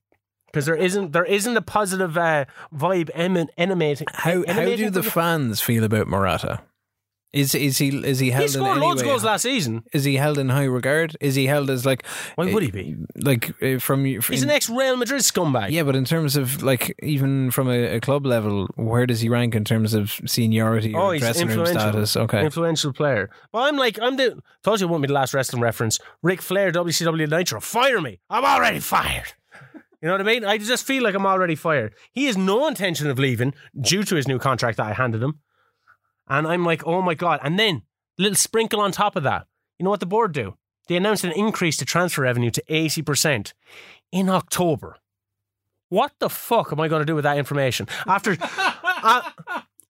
Because there isn't there isn't a positive uh, vibe emin- emanating. How how do the fans feel about Morata? Is is he is he held He scored any loads of goals last season. Is he held in high regard? Is he held as like? Why would he be? Like uh, from you? He's an ex Real Madrid scumbag. Yeah, but in terms of like even from a, a club level, where does he rank in terms of seniority Oh, or he's dressing room status? Okay, Influential player. But I'm like, I'm the. Told you it won't be the last wrestling reference. Ric Flair, WCW Nitro, fire me. I'm already fired. You know what I mean? I just feel like I'm already fired. He has no intention of leaving due to his new contract that I handed him. And I'm like, oh my God. And then, little sprinkle on top of that. You know what the board do? They announced an increase to transfer revenue to 80% in October. What the fuck am I going to do with that information? After. [LAUGHS] uh,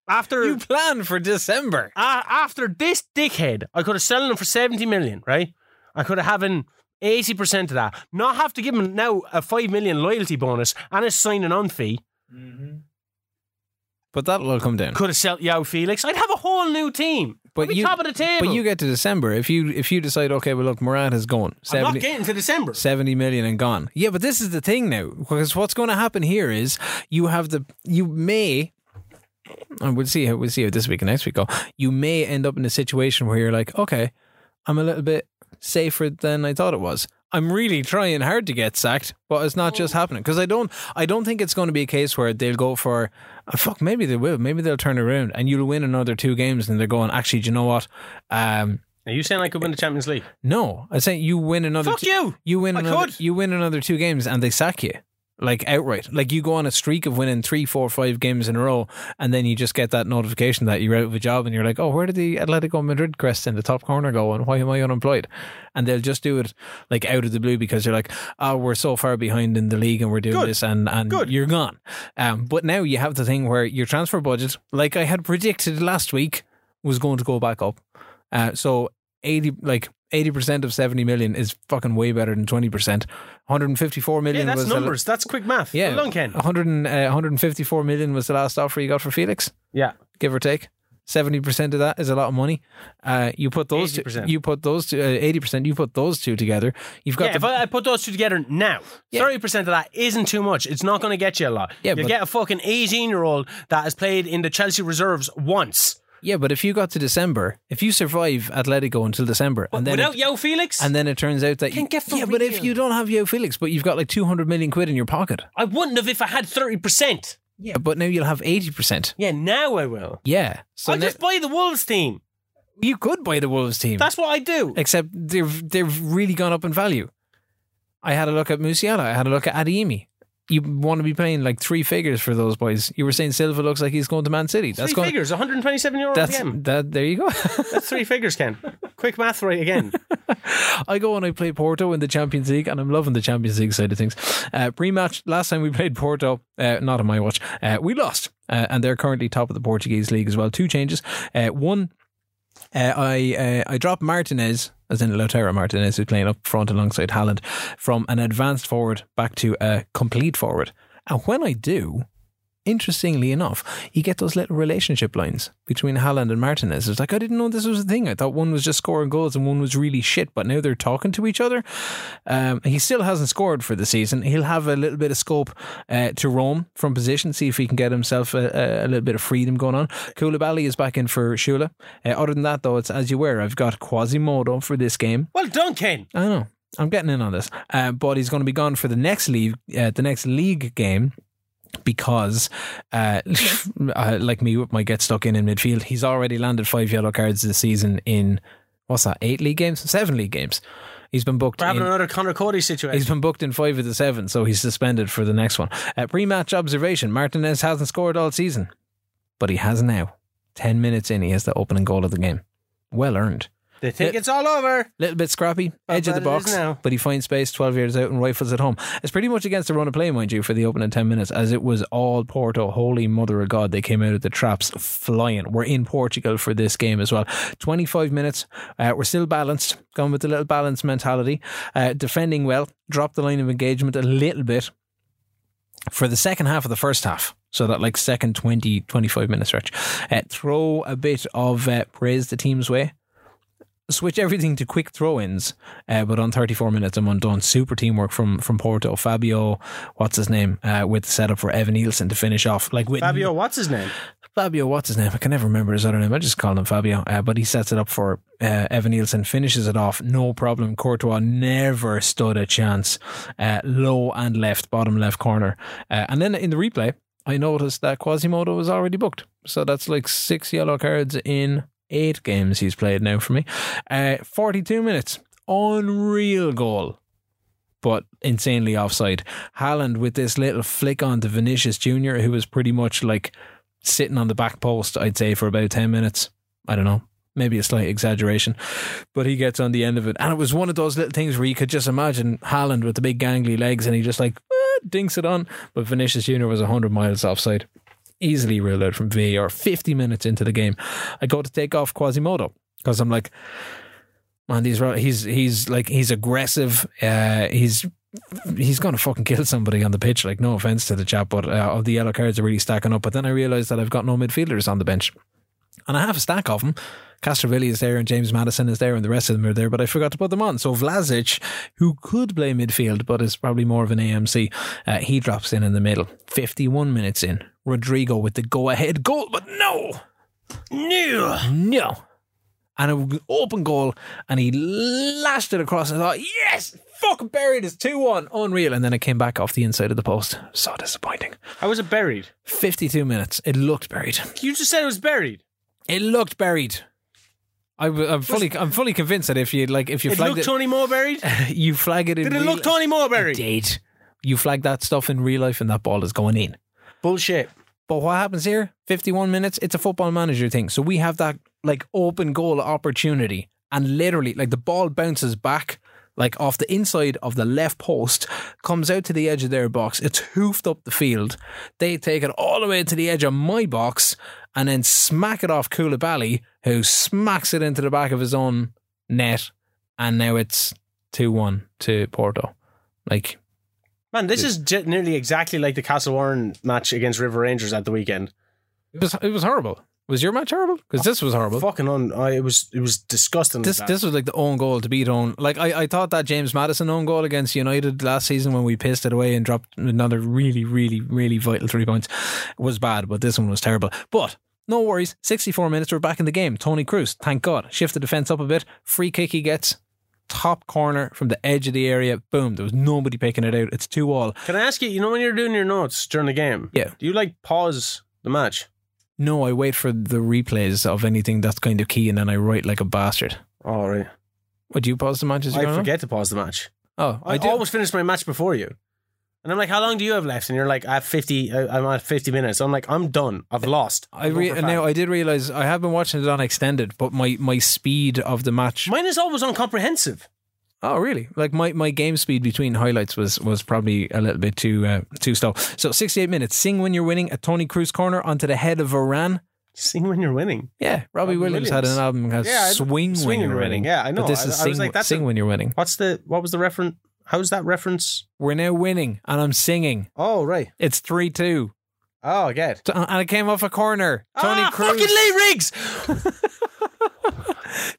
after you plan for December. uh, after this dickhead, I could have sold him for 70 million, right? I could have having 80% of that. Not have to give him now a 5 million loyalty bonus and a signing on fee. But that'll all come down. Could have sold João Felix. I'd have a whole new team. But I'd you- top of the table. But you get to December if you if you decide okay, well look, Morata's gone I'm 70, not getting to December. 70 million and gone. Yeah, but this is the thing now because what's going to happen here is you have the you may. And we'll see how we'll see how this week and next week go. You may end up in a situation where you're like, okay, I'm a little bit safer than I thought it was. I'm really trying hard to get sacked, but it's not just happening because I don't. I don't think it's going to be a case where they'll go for. Uh, fuck, maybe they will. Maybe they'll turn around and you'll win another two games, and they're going. Actually, do you know what? Um, Are you saying I could win the Champions League? no, I say you win another. Fuck two, you. You win I another. could. You win another two games, and they sack you. Like outright. Like you go on a streak of winning three, four, five games in a row, and then you just get that notification that you're out of a job, and you're like, oh, where did the Atletico Madrid crest in the top corner go, and why am I unemployed? And they'll just do it like out of the blue because you're like, oh, we're so far behind in the league, and we're doing Good. this, and and Good. you're gone. Um, but now you have the thing where your transfer budget, like I had predicted last week, was going to go back up. Uh, so eighty, like. 80% of 70 million is fucking way better than 20%. 154 million Yeah, that's was the- numbers. That's quick math. yeah, Well done, Ken. 100 and, uh, 154 million was the last offer you got for Felix, Yeah. give or take. 70% of that is a lot of money. Uh, you put those 80%. you put those two, uh, 80%, you put those two together. You've got Yeah, the, if I, I put those two together now, Yeah. thirty percent of that isn't too much. It's not going to get you a lot. Yeah, you get a fucking eighteen-year-old that has played in the Chelsea reserves once, yeah, but if you got to December, if you survive Atletico until December and then without it, João Felix. and then it turns out that Can't get for yeah, but if you don't have João Felix, but you've got like 200 million quid in your pocket. I wouldn't have if I had thirty percent. Yeah, but now you'll have 80%. Yeah, now I will. Yeah. So I'll now- just buy the Wolves team. you could buy the Wolves team. That's what I do. except they've they've really gone up in value. I had a look at Musiala. I had a look at Adeyemi. You want to be paying like three figures for those boys. You were saying Silva looks like he's going to Man City. That's three going. figures, one hundred and twenty-seven euro That's PM. that. There you go. That's three figures, Ken. Quick math, right again. [LAUGHS] I go and I play Porto in the Champions League, and I'm loving the Champions League side of things. Uh, pre-match last time we played Porto, uh, not on my watch, uh, we lost, uh, and they're currently top of the Portuguese league as well. Two changes. Uh, one, uh, I uh, I dropped Martinez, as in Lautaro Martinez, who's playing up front alongside Haaland, from an advanced forward back to a complete forward. And when I do, interestingly enough, you get those little relationship lines between Haaland and Martinez. It's like, I didn't know this was a thing. I thought one was just scoring goals and one was really shit, but now they're talking to each other. Um, he still hasn't scored for the season. He'll have a little bit of scope uh, to roam from position, see if he can get himself a, a, a little bit of freedom going on. Koulibaly is back in for Süle. Uh, other than that, though, it's as you were. I've got Quasimodo for this game. Well done, Ken. I know. I'm getting in on this, uh, but he's going to be gone for the next league, uh, the next league game, because, uh, [LAUGHS] uh, like me, with my get stuck in in midfield. He's already landed five yellow cards this season in what's that? Eight league games, seven league games. He's been booked. We're having in- another Conor Coady situation. He's been booked in five of the seven, so he's suspended for the next one. Uh, pre-match observation: Martinez hasn't scored all season, but he has now. Ten minutes in, he has the opening goal of the game. Well earned. They think it's all over. Little bit scrappy, edge of the it box, now. but he finds space 12 years out and rifles at home. It's pretty much against the run of play, mind you, for the opening 10 minutes, as it was all Porto. Holy mother of God, they came out of the traps flying. We're in Portugal for this game as well. 25 minutes, uh, we're still balanced, going with a little balanced mentality, uh, defending well, dropped the line of engagement a little bit for the second half of the first half. So that like second 20, 25 minute stretch. Uh, throw a bit of uh, praise the team's way switch everything to quick throw-ins, uh, but on 34 minutes I'm undone. Super teamwork from from Porto. Fabio, what's his name, uh, with the setup for Evanilson to finish off. Like with Fabio, what's his name? Fabio, what's his name? I can never remember his other name. I just call him Fabio. Uh, but he sets it up for uh, Evanilson, finishes it off, no problem. Courtois never stood a chance. Uh, low and left, bottom left corner. Uh, and then in the replay, I noticed that Quasimodo was already booked. So that's like six yellow cards in eight games he's played now for me. Uh, 42 minutes. Unreal goal but insanely offside. Haaland with this little flick on to Vinicius Jr., who was pretty much like sitting on the back post, I'd say, for about 10 minutes. I don't know. Maybe a slight exaggeration, but he gets on the end of it. And it was one of those little things where you could just imagine Haaland with the big gangly legs and he just like eh, dinks it on. But Vinicius Jr. was 100 miles offside. Easily ruled out from VAR 50 minutes into the game. I go to take off Quasimodo because I'm like, man, he's. He's he's like he's aggressive. Uh, he's he's gonna fucking kill somebody on the pitch. Like no offense to the chap, but uh, all the yellow cards are really stacking up. But then I realised that I've got no midfielders on the bench, and I have a stack of them. Castrovilli is there and James Maddison is there and the rest of them are there, but I forgot to put them on. So Vlasic, who could play midfield but is probably more of an AMC, uh, he drops in in the middle. 51 minutes in. Rodrigo with the go ahead goal, but no, No. no. And an open goal, and he lashed it across. And I thought, yes, Fuck, buried. It's 2 1. Unreal. And then it came back off the inside of the post. So disappointing. How was it buried? 52 minutes. It looked buried. You just said it was buried. It looked buried. I, am fully, I'm fully convinced that if you like, if you It flagged looked it, Tony Moore buried. [LAUGHS] you flag it in. Did it real- look Tony Moore It buried? did. You flag that stuff in real life and that ball is going in. Bullshit. But what happens here? 51 minutes, it's a football manager thing. So we have that like open goal opportunity and literally like the ball bounces back like off the inside of the left post, comes out to the edge of their box. It's hoofed up the field. They take it all the way to the edge of my box and then smack it off Koulibaly, who smacks it into the back of his own net. And now it's 2 1 to Porto. Like, Man, this is j- nearly exactly like the Castle Warren match against River Rangers at the weekend. it was, it was horrible. Was your match horrible? Because this was horrible. Fucking on. I, it was it was disgusting. This that. this was like the own goal to beat own. Like I, I thought that James Maddison own goal against United last season when we pissed it away and dropped another really, really, really vital three points was bad, but this one was terrible. But no worries. 64 minutes, we're back in the game. Toni Kroos, thank God. Shift the defence up a bit. Free kick he gets. Top corner from the edge of the area. Boom. There was nobody picking it out. It's 2 all. Can I ask you? You know when you're doing your notes during the game? Yeah. Do you like pause the match? No, I wait for the replays of anything that's kind of key and then I write like a bastard. Oh right. Would you pause the matches? I forget to pause the match. Oh, I, I do. always finish my match before you. And I'm like, how long do you have left? And you're like, I have 50, I- I'm at 50 minutes. I'm like, I'm done. I've lost. I re- now I did realize I have been watching it on extended, but my, my speed of the match. Mine is always uncomprehensive. oh, really? Like my, my game speed between highlights was was probably a little bit too uh, too slow. So sixty eight minutes. Sing when you're winning. A Toni Kroos corner onto the head of Varane. Sing when you're winning. Yeah, Robbie, Robbie Williams, had an album called Yeah, Swing, Swing when when you're winning. Yeah, I know. But this I- is I sing, was like, that's sing a- when you're winning. What's the, what was the reference? How's that reference? We're now winning, and I'm singing. Oh, right. It's three two, Oh, I get. and it came off a corner. Toni ah, Kroos. fucking Lee Riggs! [LAUGHS]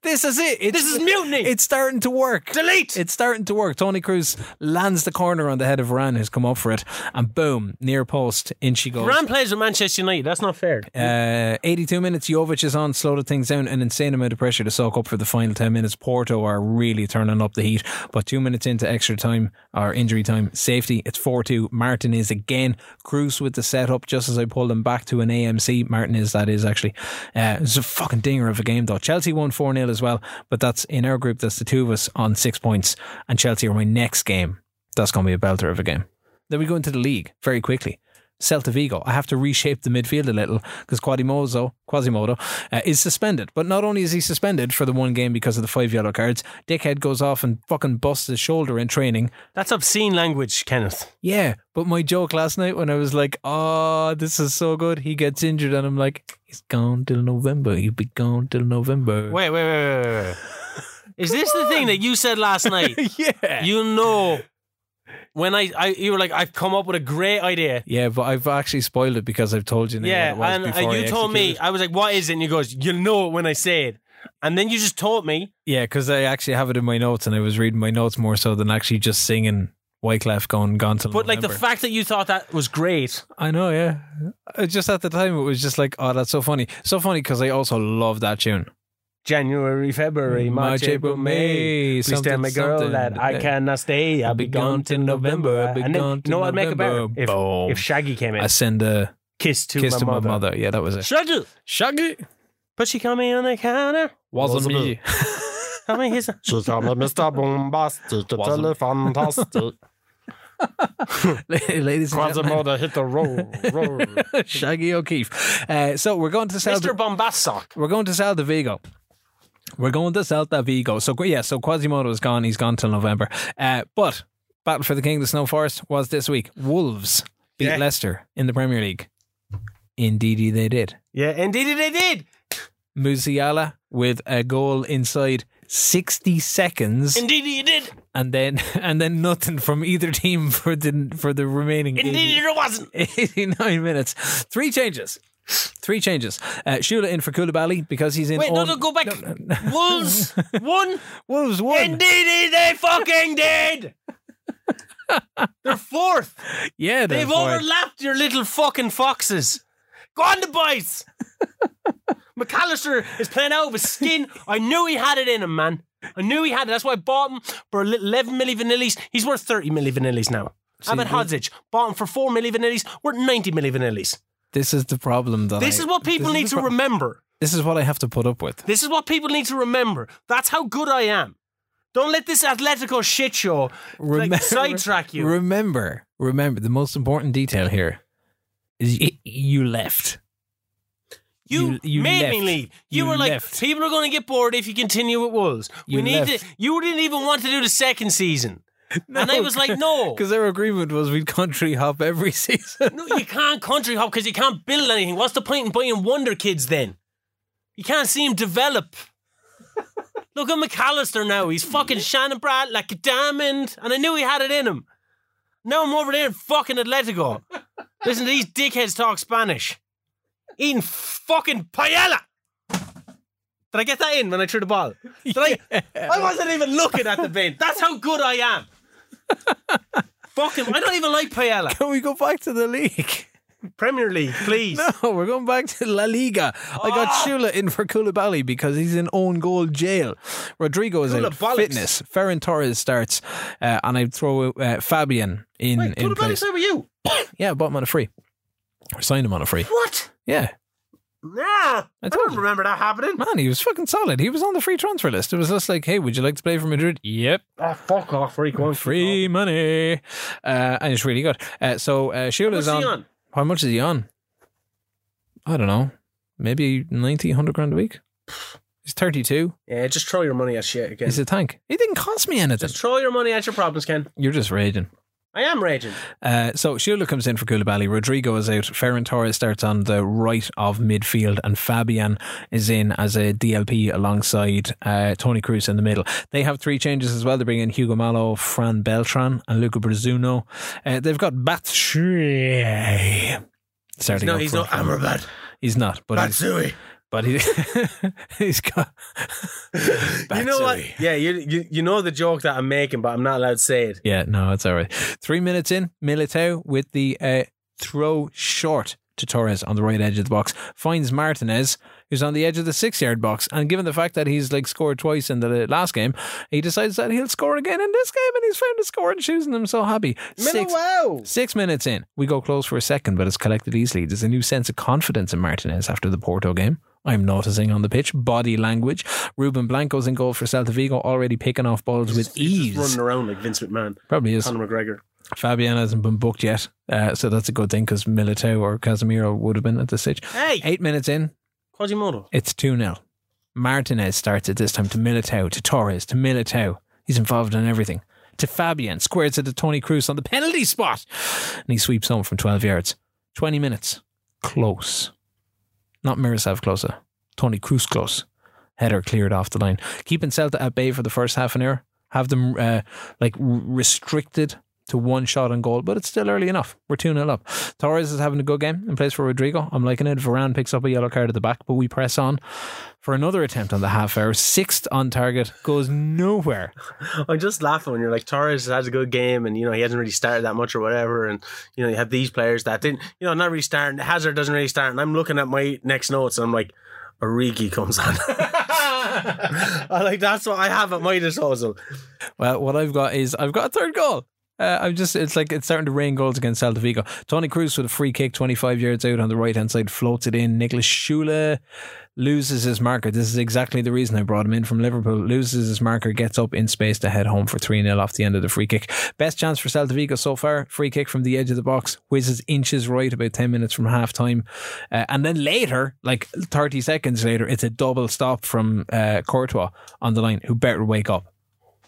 This is it. It's, This is mutiny. It's starting to work. Delete! It's starting to work. Toni Kroos lands the corner on the head of Varane, who's come up for it, and boom, near post, in she goes. Varane plays with Manchester United. That's not fair. Uh, 82 minutes, Jovic is on, slowed things down, an insane amount of pressure to soak up for the final 10 minutes. Porto are really turning up the heat, but two minutes into extra time or injury time, safety, it's 4 2. Martinez again, Kroos with the setup just as I pulled him back to an AMC. Martinez, that is actually. Uh, it's a fucking dinger of a game though. Chelsea won 4 0 as well, but that's in our group, that's the two of us on six points, and Chelsea are my next game. That's going to be a belter of a game. Then we go into the league very quickly. Celta Vigo. I have to reshape the midfield a little because Quasimodo, Quasimodo uh, is suspended. But not only is he suspended for the one game because of the five yellow cards, Dickhead goes off and fucking busts his shoulder in training. That's obscene language, Kenneth. Yeah, but my joke last night when I was like, "Oh, this is so good," he gets injured, and I'm like, "He's gone till November. He'll be gone till November." Wait, wait, wait, wait, wait. wait. Is this the thing that you said last night? [LAUGHS] yeah. You know, when I, I, you were like, I've come up with a great idea. yeah, but I've actually spoiled it because I've told you now Yeah, what it was and before uh, you I told me, executed. I was like, what is it? And you goes, you'll know it when I say it. And then you just taught me, Yeah, because I actually have it in my notes, and I was reading my notes more so than actually just singing Wyclef going gone till but like the fact that you thought that was great. I know, yeah. Uh, Just at the time, it was just like, oh, that's so funny. So funny because I also love that tune. January, February, March, April, May. Please tell my girl something. that I cannot stay. I'll be gone till November. I'll be And then, gone you know what? Make it better. If, Boom. if Shaggy came in, I send a kiss to kiss my to mother. my mother. Yeah, that was it. Shaggy. Shaggy But she caught me on the counter. wasn't me. Tell [LAUGHS] me his. [LAUGHS] She called me Mr. Bombastic, the Wasn't- telefantastic. [LAUGHS] Ladies and gentlemen, Quasimodo hit the roll, roll. Shaggy O'Keefe. Uh, so we're going to sell. Mr. Bombassock. We're going to sell the Vigo. We're going to Celta Vigo. So yeah, so Quasimodo is gone. He's gone till November. Uh, but Battle for the King of the Snow Forest was this week. Wolves beat Yeah. Leicester in the Premier League. Indeed, they did. Yeah, indeed they did. Musiala with a goal inside 60 seconds, Indeed you did. and then [LAUGHS] and then nothing from either team for the for the remaining 80 Indeed there wasn't. [LAUGHS] 89 minutes. Three changes. [LAUGHS] Three changes. Uh, Süle in for Koulibaly because he's in. Wait, no, no, go back. [LAUGHS] Wolves won. [LAUGHS] Wolves won. Indeed they fucking did. They're fourth. Yeah, they're They've fourth. overlapped your little fucking foxes. Go on the boys. McAllister is playing out of his skin. I knew he had it in him, man. I knew he had it. That's why I bought him for a little 11 milli vanillis. He's worth 30 milli vanillis now. Ahmed Hodzic bought him for 4 milli vanillis. Worth 90 milli vanillis. This is the problem that This I- is what people need to pro- remember. This is what I have to put up with. This is what people need to remember. That's how good I am. Don't let this Atletico shit show like, sidetrack you. Remember, remember the most important detail here is y- you left. You, You- you made me leave. You, You were like, left. people are going to get bored if you continue with Wolves. You need left. to. You didn't even want to do the second season, [LAUGHS] and I was like, no, Because our agreement was we'd country hop every [LAUGHS] season. no, you can't country hop because you can't build anything. What's the point in buying Wonder Kids then? You can't see him develop. [LAUGHS] Look at McAllister now. He's fucking Shannon Brad like a diamond, and I knew he had it in him. Now I'm over there in fucking Atletico. Listen to these dickheads talk Spanish. Eating fucking paella. Did I get that in when I threw the ball? Did I? I wasn't even looking at the bin. That's how good I am. [LAUGHS] fucking, I don't even like paella. Can we go back to the league? Premier League, please. [LAUGHS] No, we're going back to La Liga. I got Ah. Süle in for Koulibaly because he's in own goal jail. Rodrigo is out. Koulibaly's- Fitness. Ferran Torres starts, uh, and I throw uh, Fabian in Wait, in Koulibaly place. stay with you. Yeah, I bought him on a free. Or signed him on a free. What? Yeah, Nah, I, told don't you. remember that happening. man, he was fucking solid. He was on the free transfer list. It was just like, hey, would you like to play for Madrid? Yep. Oh, fuck off, free going Free money. Uh, and it's really good. Uh, so uh, What's on, on? How much is he on? I don't know. Maybe 90, 100 grand a week. He's 32. Yeah, just throw your money at shit again. He's a tank. He didn't cost me anything. Just throw your money at your problems, Ken. You're just raging. I am raging. Uh, so Süle comes in for Koulibaly. Rodrigo is out. Ferran Torres starts on the right of midfield, and Fabian is in as a DLP alongside uh, Toni Kroos in the middle. They have three changes as well. They bring in Hugo Mallo, Fran Beltran, and Luca Brazuno. Uh, they've got Batshuayi starting. No, he's not. Amrabat. He's not, but Batsui. But he, [LAUGHS] he's got. [LAUGHS] You know what? Batshuayi. Yeah, you, you you know the joke that I'm making, but I'm not allowed to say it. Yeah, no, it's all right. Three minutes in, Militao with the uh, throw short to Torres on the right edge of the box finds Martinez, who's on the edge of the six yard box. And given the fact that he's like scored twice in the last game, he decides that he'll score again in this game, and he's found a score and choosing him so happy. Six, wow. Six minutes in, we go close for a second, but it's collected easily. There's a new sense of confidence in Martinez after the Porto game. I'm noticing on the pitch body language. Ruben Blanco's in goal for Celta Vigo, already picking off balls with He's ease. just running around like Vince McMahon, Probably is. Conor McGregor. Fabian hasn't been booked yet, uh, so that's a good thing because Militao or Casemiro would have been at this stage. Hey, Eight minutes in, Quasimodo. it's 2 0. Martinez starts at this time to Militao, to Torres, to Militao. He's involved in everything. To Fabian, squares it to Toni Kroos on the penalty spot. And he sweeps home from 12 yards. 20 minutes. Close. Not Miroslav closer. Toni Kroos close. Header cleared off the line. Keeping Celta at bay for the first half an hour. Have them uh, like restricted to one shot on goal, but it's still early enough. We're 2 0 up. Torres is having a good game and plays for Rodrigo. I'm liking it. Varane picks up a yellow card at the back, but we press on for another attempt on the half hour. Sixth on target, goes nowhere. [LAUGHS] I'm just laughing when you're like Torres has a good game and you know he hasn't really started that much or whatever and you know you have these players that didn't you know not really starting Hazard doesn't really start and I'm looking at my next notes and I'm like Origi comes on [LAUGHS] [LAUGHS] I like that's what I have at my disposal Well, what I've got is I've got a third goal. Uh, I'm just, it's like it's starting to rain goals against Celta Vigo. Toni Kroos with a free kick 25 yards out on the right hand side, floats it in. Nicholas Süle loses his marker. This is exactly the reason I brought him in from Liverpool. Loses his marker, gets up in space to head home for 3 0 off the end of the free kick. Best chance for Celta Vigo so far. Free kick from the edge of the box, whizzes inches right about 10 minutes from half time. Uh, and then later, like 30 seconds later, it's a double stop from uh, Courtois on the line, who better wake up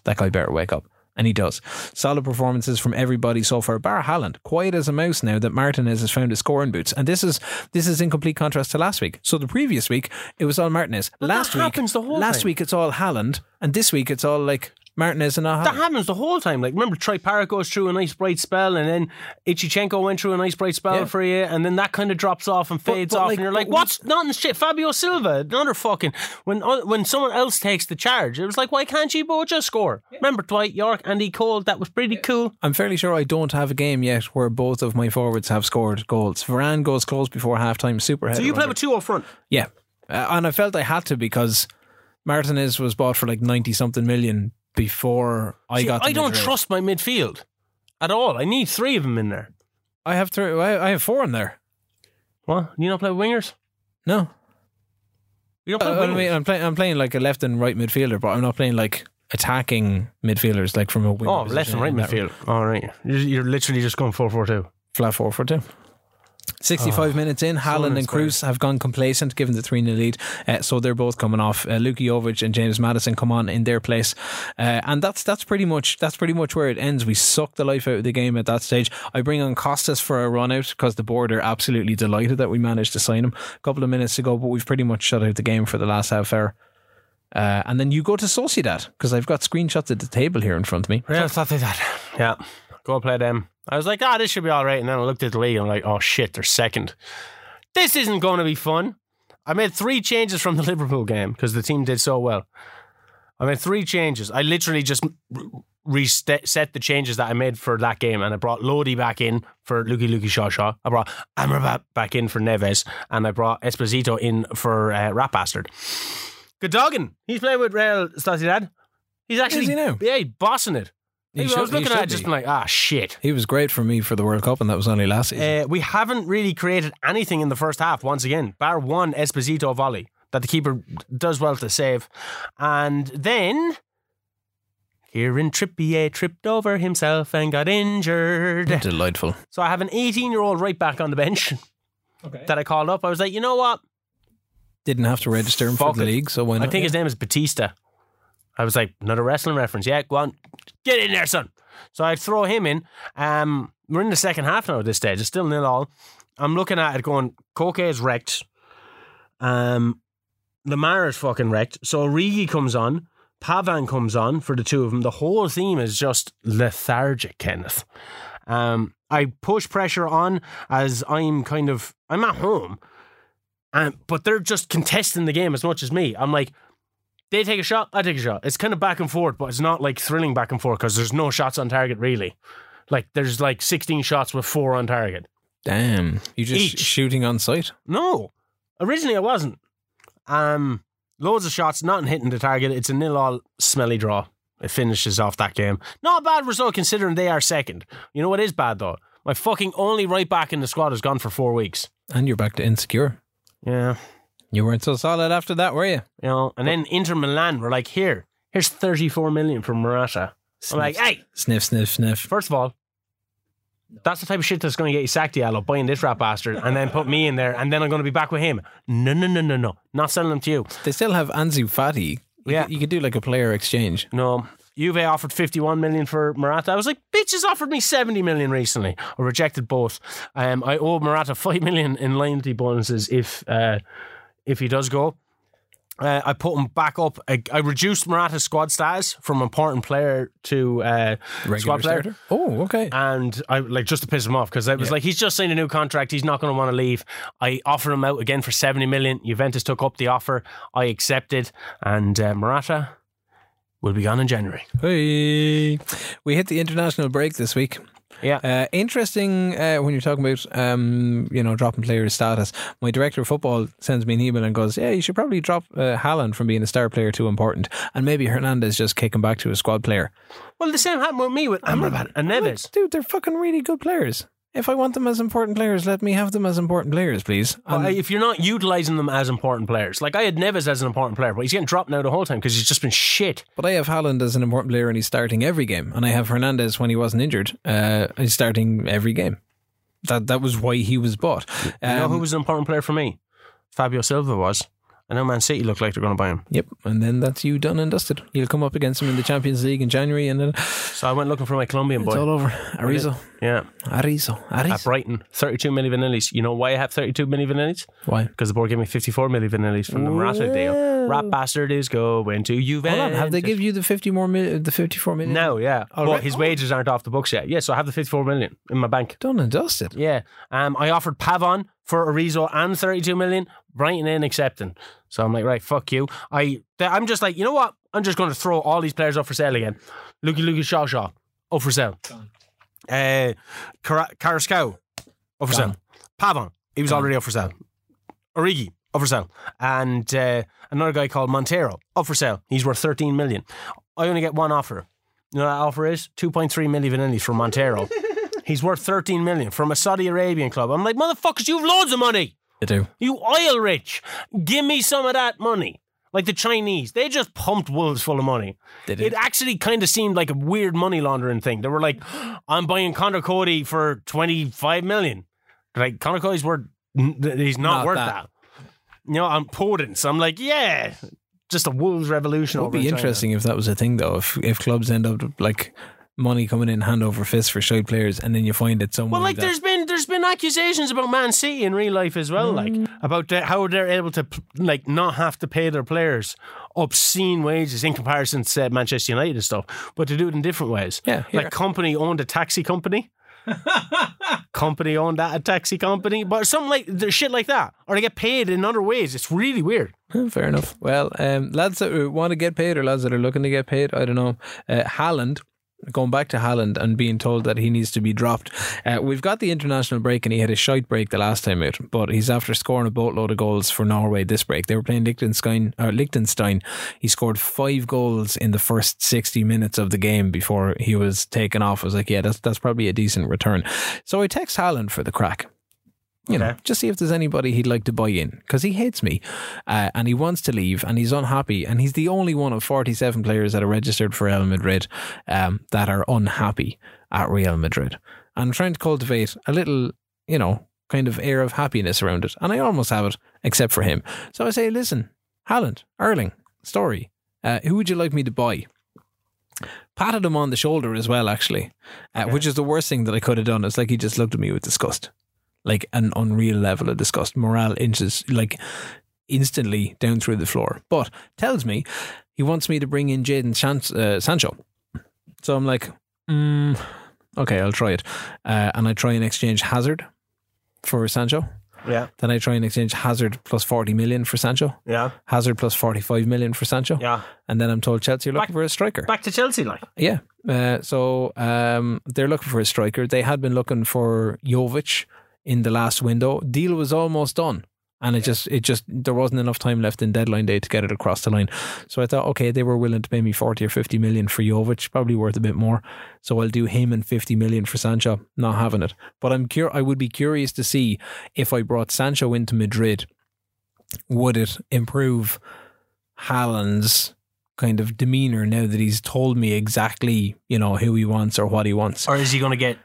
that guy better wake up. And he does. Solid performances from everybody so far, bar Haaland. Quiet as a mouse now that Martinez has found his scoring boots. And this is this is in complete contrast to last week. So the previous week it was all Martinez. last that week happens the whole last time. week it's all Haaland. And this week it's all like Martinez and not that happens the whole time like remember Troy Parrott goes through a nice bright spell and then Ichichenko went through a nice bright spell Yeah. for you and then that kind of drops off and fades but off like- and you're like what's nothing shit Fabio Silva another fucking when uh, when someone else takes the charge it was like why can't you both just score remember Dwight Yorke Andy Cole that was pretty cool I'm fairly sure I don't have a game yet where both of my forwards have scored goals. Varane goes close before halftime. Super so you play with two up front Yeah. Uh, and I felt I had to because Martinez was bought for like 90 something million before I See, got I don't trust my midfield at all I need three of them in there I have three, I I have four in there. what you not play wingers No. you don't Uh, play I wingers mean, I'm playing I'm playing like a left and right midfielder, but I'm not playing like attacking midfielders, like from a wing Oh, left and right midfield. All right. You're, you're literally just going 4 4 2. flat four for two. 65 minutes in, Haaland and. Kroos have gone complacent given the 3 0 lead. Uh, so they're both coming off. Uh, Jovic and James Maddison come on in their place. Uh, and that's that's pretty much that's pretty much where it ends. We suck the life out of the game at that stage. I bring on Costas for a run out because the board are absolutely delighted that we managed to sign him a couple of minutes ago, but we've pretty much shut out the game for the last half hour. Uh, and then you go to Sociedad because I've got screenshots at the table here in front of me. Real Sociedad. Yeah. Go play them. I was like, ah, this should be all right. And then I looked at the league and I'm like, oh shit, they're second. This isn't going to be fun. I made three changes from the [LAUGHS] Liverpool game because the team did so well. I made three changes. I literally just reset the changes that I made for that game, and I brought Lodi back in for Luki Luki Shaw Shaw. I brought Amrabat back in for Neves, and I brought Esposito in for uh, Rat Bastard. Good dogging. He's playing with Real Sociedad. He's actually he now? yeah, he's bossing it. He I should- was looking at it, just be. been like, ah, shit. He was great for me for the World Cup, and that was only last season. Uh, we haven't really created anything in the first half, once again, bar one Esposito volley that the keeper does well to save. And then Kieran Trippier tripped over himself and got injured. Delightful. So I have an 18 year old right back on the bench that I called up. I was like, you know what? Didn't have to register him Fuck for the it. league, so why I not? think his name is Batista. I was like, another wrestling reference. Yeah, go on. Get in there, son. So I throw him in. Um, we're in the second half now at this stage. It's still nil all. I'm looking at it going, Koke is wrecked. Um, Lemar is fucking wrecked. So Origi comes on. Pavon comes on for the two of them. The whole team is just lethargic, Kenneth. Um, I push pressure on as I'm kind of I'm at home, um, but they're just contesting the game as much as me. I'm like, they take a shot, I take a shot. It's kind of back and forth, but it's not like thrilling back and forth because there's no shots on target really. Like there's like 16 shots with four on target. Damn, you just Each. shooting on sight. No, originally I wasn't. Um, loads of shots, not hitting the target. It's a nil all smelly draw. It finishes off that game. Not a bad result considering they are second. You know what is bad though? My fucking only right back in the squad has gone for four weeks. And you're back to insecure. Yeah. You weren't so solid after that, were you? You know, and then Inter Milan were like, here, here's 34 million from Morata. I'm like, hey, Sniff, sniff, sniff. first of all, that's the type of shit that's going to get you sacked, Yellow, buying this rat bastard and then put me in there and then I'm going to be back with him. No, no, no, no, no. Not selling them to you. They still have Ansu Fati. Yeah. you could do like a player exchange. No. Juve offered 51 million for Morata. I was like, bitches offered me 70 million recently. I rejected both. Um, I owe Morata 5 million in loyalty bonuses if uh, if he does go. Uh, I put him back up. I, I reduced Morata's squad status from important player to uh, Regular squad player. starter. Oh, okay. And I like just to piss him off because I was like, he's just signed a new contract. He's not going to want to leave. I offered him out again for 70 million. Juventus took up the offer. I accepted. And uh, Morata will be gone in January. Hey. We hit the international break this week. Yeah. Uh, interesting uh, when you're talking about um, you know dropping players' status. My director of football sends me an email and goes, "Yeah, you should probably drop uh, Haaland from being a star player too important, and maybe Hernandez just kick him back to a squad player." Well, the same happened with me with Amrabat and Neves. Dude, they're fucking really good players. If I want them as important players, let me have them as important players, please. Well, if you're not utilising them as important players, like I had Neves as an important player, but he's getting dropped now the whole time because he's just been shit. But I have Haaland as an important player and he's starting every game. And I have Hernandez when he wasn't injured. Uh, he's starting every game. That that was why he was bought. you know Um, who was an important player for me? Fabio Silva was. I know Man City look like they're going to buy him. Yep, and then that's you done and dusted. You'll come up against him in the Champions League in January, and then So I went looking for my Colombian boy. it's all over. Arizo, Yeah, Arizo, Arizo. at. Brighton, 32 milli vanillis. You know why I have 32 milli vanillis? Why? Because the board gave me 54 milli vanillis from the Morata deal. Rat bastard is going to Juventus. Hold on, have they give you the fifty more mil- the fifty four million? No, yeah. Oh, but right. his wages aren't off the books yet. Yeah, so I have the 54 million in my bank. done and dusted. Yeah. Um, I offered Pavon for Arizo and 32 million. Brighton in accepting. So I'm like, right, fuck you. I, I'm just like, you know what? I'm just going to throw all these players up for sale again. Lukey Lukey Shaw Shaw, up for sale. Uh, Car- Carrasco, up for Gone. sale. Pavon, he was already up for sale. Origi, up for sale. And uh, another guy called Montero, up for sale. He's worth 13 million. I only get one offer. You know what that offer is? 2.3 million vanillis from Montero. [LAUGHS] He's worth 13 million from a Saudi Arabian club. I'm like, motherfuckers, you have loads of money. They do. You oil rich. Give me some of that money. Like the Chinese, they just pumped Wolves full of money. They did. It actually kind of seemed like a weird money laundering thing. They were like, "I'm buying Conor Coady for 25 million." Like Conor Coady's worth, he's not, Not worth that. that. You know, I'm Podence. I'm like, yeah, just a Wolves revolution. It would be in China. interesting if that was a thing, though. If if clubs end up like money coming in hand over fist for shite players, and then you find it somewhere. Well, like that, there's been there's been accusations about Man City in real life as well, like Mm. about the, how they're able to like not have to pay their players obscene wages in comparison to say, Manchester United and stuff, but to do it in different ways. Yeah, here. like company owned a taxi company. [LAUGHS] company owned that a taxi company, but something like there's shit like that, or they get paid in other ways. It's really weird. Fair enough. Well, um, lads that want to get paid or lads that are looking to get paid, I don't know. Uh, Haaland, going back to Haaland and being told that he needs to be dropped. Uh, we've got the international break and he had a shite break the last time out, but he's after scoring a boatload of goals for Norway this break. They were playing Liechtenstein. Liechtenstein. He scored five goals in the first 60 minutes of the game before he was taken off. I was like, yeah, that's, that's probably a decent return. So I text Haaland for the crack you know, just see if there's anybody he'd like to buy in because he hates me uh, and he wants to leave and he's unhappy and he's the only one of 47 players that are registered for Real Madrid um, that are unhappy at Real Madrid. And I'm trying to cultivate a little, you know, kind of air of happiness around it. And I almost have it, except for him. So I say, listen, Haaland, Erling, Story, uh, who would you like me to buy? Patted him on the shoulder as well, actually, uh, which is the worst thing that I could have done. It's like he just looked at me with disgust like an unreal level of disgust. Morale inches like instantly down through the floor. But tells me he wants me to bring in Jadon uh, Sancho. So I'm like, mm, okay, I'll try it. Uh, and I try and exchange Hazard for Sancho. Yeah, Then I try and exchange Hazard plus 40 million for Sancho. yeah, Hazard plus 45 million for Sancho. yeah. And then I'm told Chelsea are looking Back- for a striker. Back to Chelsea, like Yeah. Uh, so um, they're looking for a striker. They had been looking for Jovic in the last window. Deal was almost done. And it just, it just, there wasn't enough time left in deadline day to get it across the line. So I thought, okay, they were willing to pay me 40 or 50 million for Jovic, probably worth a bit more. So I'll do him and 50 million for Sancho, not having it. But I'm cur- I would be curious to see if I brought Sancho into Madrid, would it improve Haaland's kind of demeanor now that he's told me exactly, you know, who he wants or what he wants. or is he going to get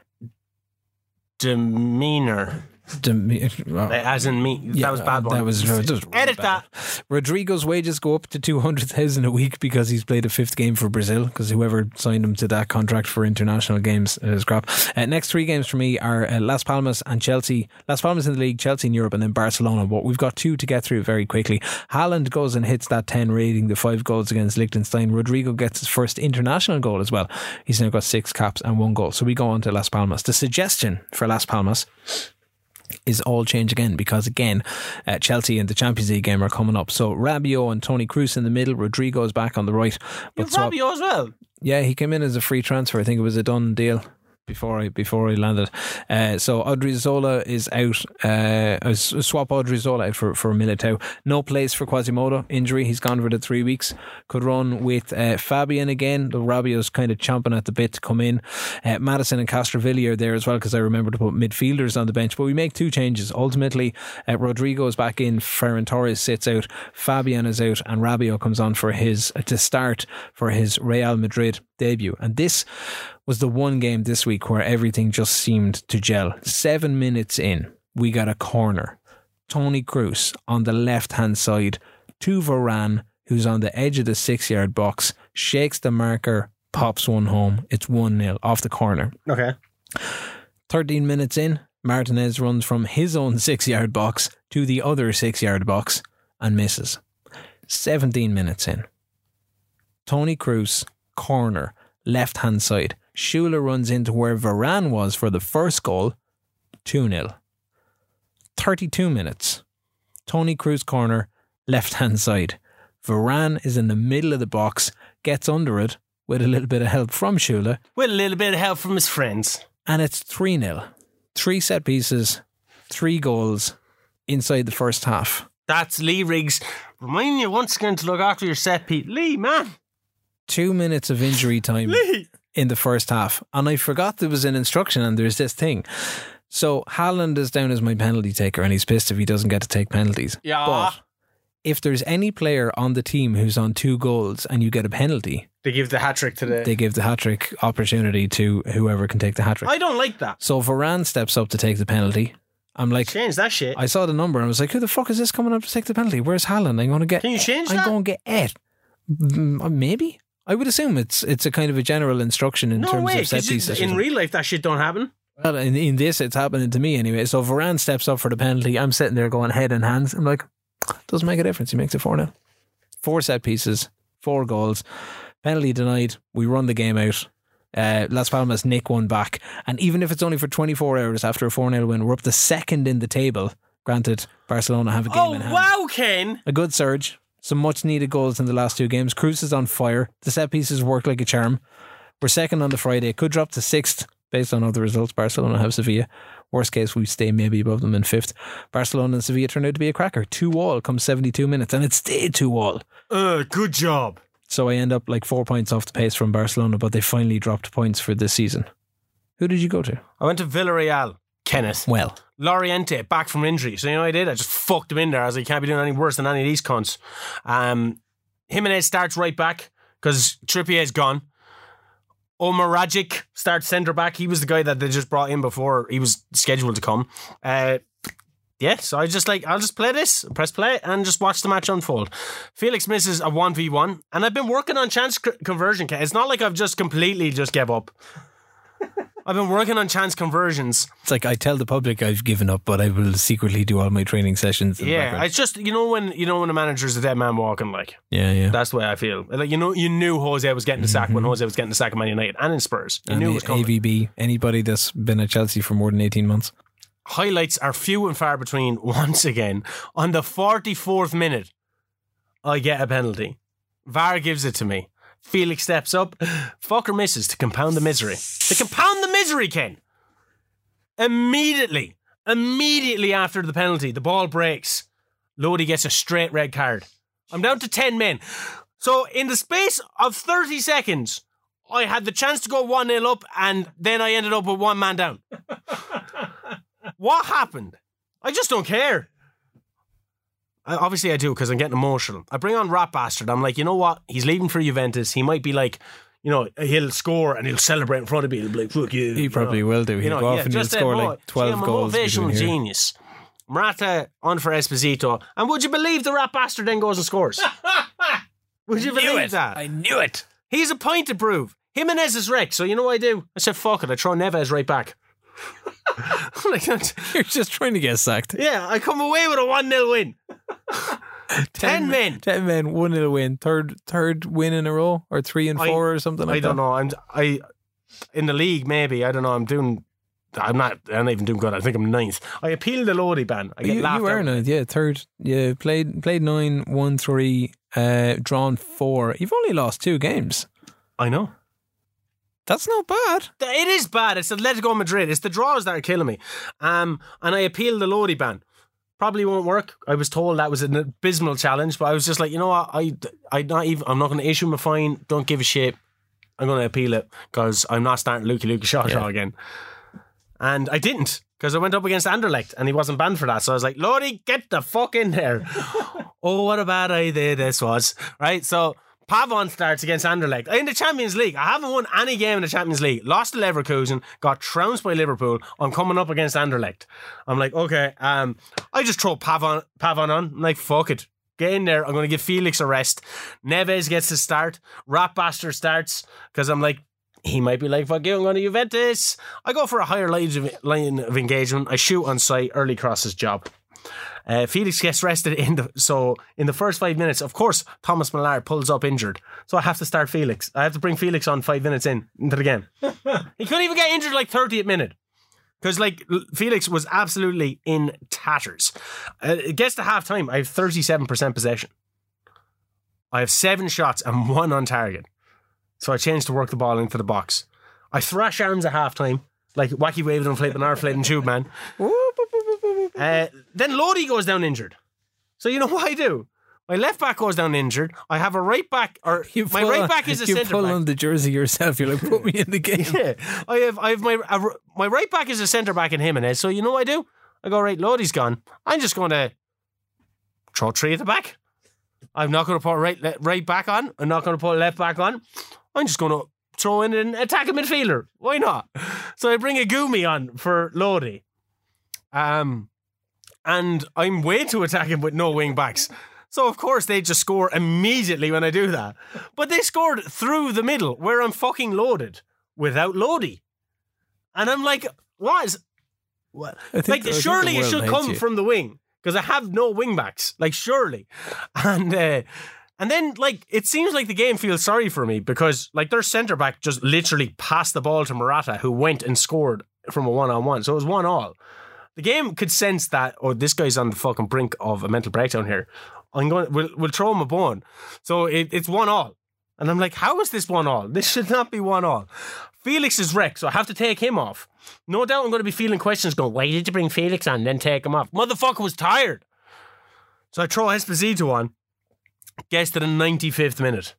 demeanor? As in me, that was bad. One. That was, that was really edit bad. that. Rodrigo's wages go up to 200,000 a week because he's played a fifth game for Brazil because whoever signed him to that contract for international games is crap. Uh, next three games for me are uh, Las Palmas and Chelsea. Las Palmas in the league, Chelsea in Europe, and then Barcelona. But we've got two to get through very quickly. Haaland goes and hits that 10 rating, the five goals against Liechtenstein. Rodrigo gets his first international goal as well. He's now got six caps and one goal. So we go on to Las Palmas. The suggestion for Las Palmas is all change again because again uh, Chelsea and the Champions League game are coming up. So Rabiot and Toni Kroos in the middle Rodrigo's back on the right. But Fabio as well. yeah he came in as a free transfer. I think it was a done deal before I before I landed. Uh, so Odriozola is out uh, I swap Odriozola out for, for Militao. No place for Quasimodo. Injury he's gone for the three weeks. Could run with uh, Fabian again. The Rabiot's kind of chomping at the bit to come in. Uh, Maddison and Castrovilli are there as well because I remember to put midfielders on the bench. But we make two changes. Ultimately uh, Rodrigo is back in. Ferran Torres sits out. Fabian is out. And Rabiot comes on for his to start for his Real Madrid debut and this was the one game this week where everything just seemed to gel. Seven minutes in, we got a corner. Toni Kroos on the left hand side to Varane, who's on the edge of the six yard box, shakes the marker, pops one home. It's 1 0 off the corner. Okay. 13 minutes in, Martinez runs from his own [LAUGHS] six yard box to the other six yard box and misses. 17 minutes in, Toni Kroos, corner, left hand side. Süle runs into where Varane was for the first goal, 2 0. 32 minutes, Toni Kroos, corner, left hand side. Varane is in the middle of the box, gets under it with a little bit of help from Süle. With a little bit of help from his friends. and it's 3 0. Three set pieces, three goals inside the first half. That's Lee Riggs. Reminding you once again to look after your set, piece. Lee, man. Two minutes of injury time [LAUGHS] Lee. in the first half. And I forgot there was an instruction and there's this thing. So Haaland is down as my penalty taker and he's pissed if he doesn't get to take penalties. Yeah. But if there's any player on the team who's on two goals and you get a penalty, They give the hat trick to the. they give the hat trick opportunity to whoever can take the hat trick. I don't like that. So if Varane steps up to take the penalty. I'm like, Change that shit. I saw the number and I was like, who the fuck is this coming up to take the penalty? Where's Haaland? I'm going to get. Can you change I'm that? going to get it. Maybe. I would assume it's it's a kind of a general instruction in no terms way. of set pieces. in real life, that shit don't happen. Well, in, in this, it's happening to me anyway. So Varane steps up for the penalty. I'm sitting there going head and hands. I'm like, doesn't make a difference. He makes it 4 0. Four set pieces, four goals, penalty denied. We run the game out. Uh, Las Palmas nick one back. And even if it's only for 24 hours after a 4 0 win, we're up to second in the table. Granted, Barcelona have a game Oh in hand. wow, Ken! A good surge. Some much needed goals in the last two games. Kroos is on fire. The set pieces work like a charm. We're second on the Friday. Could drop to sixth based on other results. Barcelona have Sevilla. Worst case, we stay maybe above them in fifth. Barcelona and Sevilla turned out to be a cracker. Two all comes 72 minutes, and it stayed two all. Uh, good job. So I end up like four points off the pace from Barcelona, but they finally dropped points for this season. Who did you go to? I went to Villarreal. Kenneth. Well, Llorente back from injury. So you know what I did? I just fucked him in there. I was like, can't be doing any worse than any of these cunts. Um, Jimenez starts right back because Trippier's gone. Omar Rajic starts centre back. He was the guy that they just brought in before he was scheduled to come. Uh, yeah, so I just like I'll just play this, press play, and just watch the match unfold. Felix misses a one v one, and I've been working on chance c- conversion. It's not like I've just completely just gave up. I've been working on chance conversions. it's like I tell the public I've given up, but I will secretly do all my training sessions. Yeah, it's just you know when you know when a manager's a dead man walking, like yeah, yeah. that's the way I feel. Like you know, you knew Jose was getting the sack when mm-hmm. Jose was getting the sack of Man United and in Spurs. You and knew it was coming. AVB, anybody that's been at Chelsea for more than 18 months. Highlights are few and far between. [LAUGHS] Once again, on the forty fourth minute, I get a penalty. VAR gives it to me. Felix steps up, fucker misses to compound the misery. To compound the misery, Ken. Immediately, immediately after the penalty, the ball breaks. Lodi gets a straight red card. I'm down to 10 men. So, in the space of 30 seconds, I had the chance to go 1 0 up, and then I ended up with one man down. [LAUGHS] what happened? I just don't care. I, obviously, I do because I'm getting emotional. I bring on Rat Bastard. I'm like, you know what? He's leaving for Juventus. He might be like, you know, he'll score and he'll celebrate in front of me. He'll be like, fuck you. He you probably know. will do. He'll You know, go off yeah, and he'll score like 12 see, I'm a goals. motivational genius. Morata on for Esposito. And would you believe the rat bastard then goes and scores? [LAUGHS] would you believe that? I knew it. He's a point to prove. Jimenez is wrecked. So you know what I do? I said, fuck it. I throw Neves right back. [LAUGHS] like, [LAUGHS] You're just trying to get sacked. yeah, I come away with a 1 0 win. [LAUGHS] 10 men. 10 men, 1 0 win. Third third win in a row, or 3 and I- 4 or something like I don't that. know. I'm I in the league maybe. I don't know. I'm doing. I'm not. I'm not even doing good. I think I'm ninth. I appeal the Lodi ban. I get You, laughed you were ninth, yeah, third. Yeah, played played nine, won three, uh, drawn four. You've only lost two games. I know. That's not bad. It is bad. It's Atletico Madrid. It's the draws that are killing me. Um, and I appeal the Lodi ban. Probably won't work. I was told that was an abysmal challenge, but I was just like, you know what? I, I not even. I'm not going to issue him a fine. Don't give a shit. I'm going to appeal it because I'm not starting Luki Luki Shaw Shaw again. And I didn't because I went up against Anderlecht and he wasn't banned for that. So I was like, Lodi, get the fuck in there. [LAUGHS] oh, what a bad idea this was. Right. So Pavon starts against Anderlecht in the Champions League. I haven't won any game in the Champions League. Lost to Leverkusen, got trounced by Liverpool. I'm coming up against Anderlecht. I'm like, okay, um, I just throw Pavon, Pavon on. I'm like, fuck it. Get in there. I'm going to give Felix a rest. Neves gets to start. Rat Bastard starts because I'm like, he might be like, fuck you, I'm going to Juventus. I go for a higher line of, line of engagement. I shoot on sight, early crosses job. Uh, Felix gets rested in the so in the first five minutes. Of course, Thomas Lemar pulls up injured, so I have to start Felix. I have to bring Felix on five minutes in into the game. [LAUGHS] he couldn't even get injured like 30th minute because like Felix was absolutely in tatters. Uh, it gets to half time. I have 37% possession. I have seven shots and one on target. So I changed to work the ball into the box. I thrash arms at half time, like wacky waving and flipping our flipping tube man. [LAUGHS] Uh, then Lodi goes down injured. So you know [LAUGHS] what I do? My left back goes down injured. I have a right back, or You my right on- back is a You centre pull back. on the jersey yourself. You're like, put me in the [LAUGHS] game. Yeah, I have I have my a, my right back is a centre back and him in Jimenez. So you know what I do? I go right. Lodi's gone. I'm just going to throw three at the back. I'm not going to put right le- right back on. I'm not going to put left back on. I'm just going to throw in an attacking midfielder. Why not? [LAUGHS] So I bring a Gumi on for Lodi. Um, and I'm way too attacking with no wing backs. So of course they just score immediately when I do that. But they scored through the middle where I'm fucking loaded without Lodi. And I'm like, what is what? Like surely it should come you. from the wing because I have no wing backs. Like surely. [LAUGHS] And uh and then like it seems like the game feels sorry for me because like their centre back just literally passed the ball to Morata who went and scored from a one on one. So it was one all. The game could sense that, oh, this guy's on the fucking brink of a mental breakdown here. I'm going. We'll, we'll throw him a bone. So it, it's one all, and I'm like, how is this one all? This should not be one all. Felix is wrecked, so I have to take him off. No doubt, I'm going to be feeling questions going. Why did you bring Felix on, and then take him off? Motherfucker was tired. So I throw Esposito on. Gets to the 95th minute.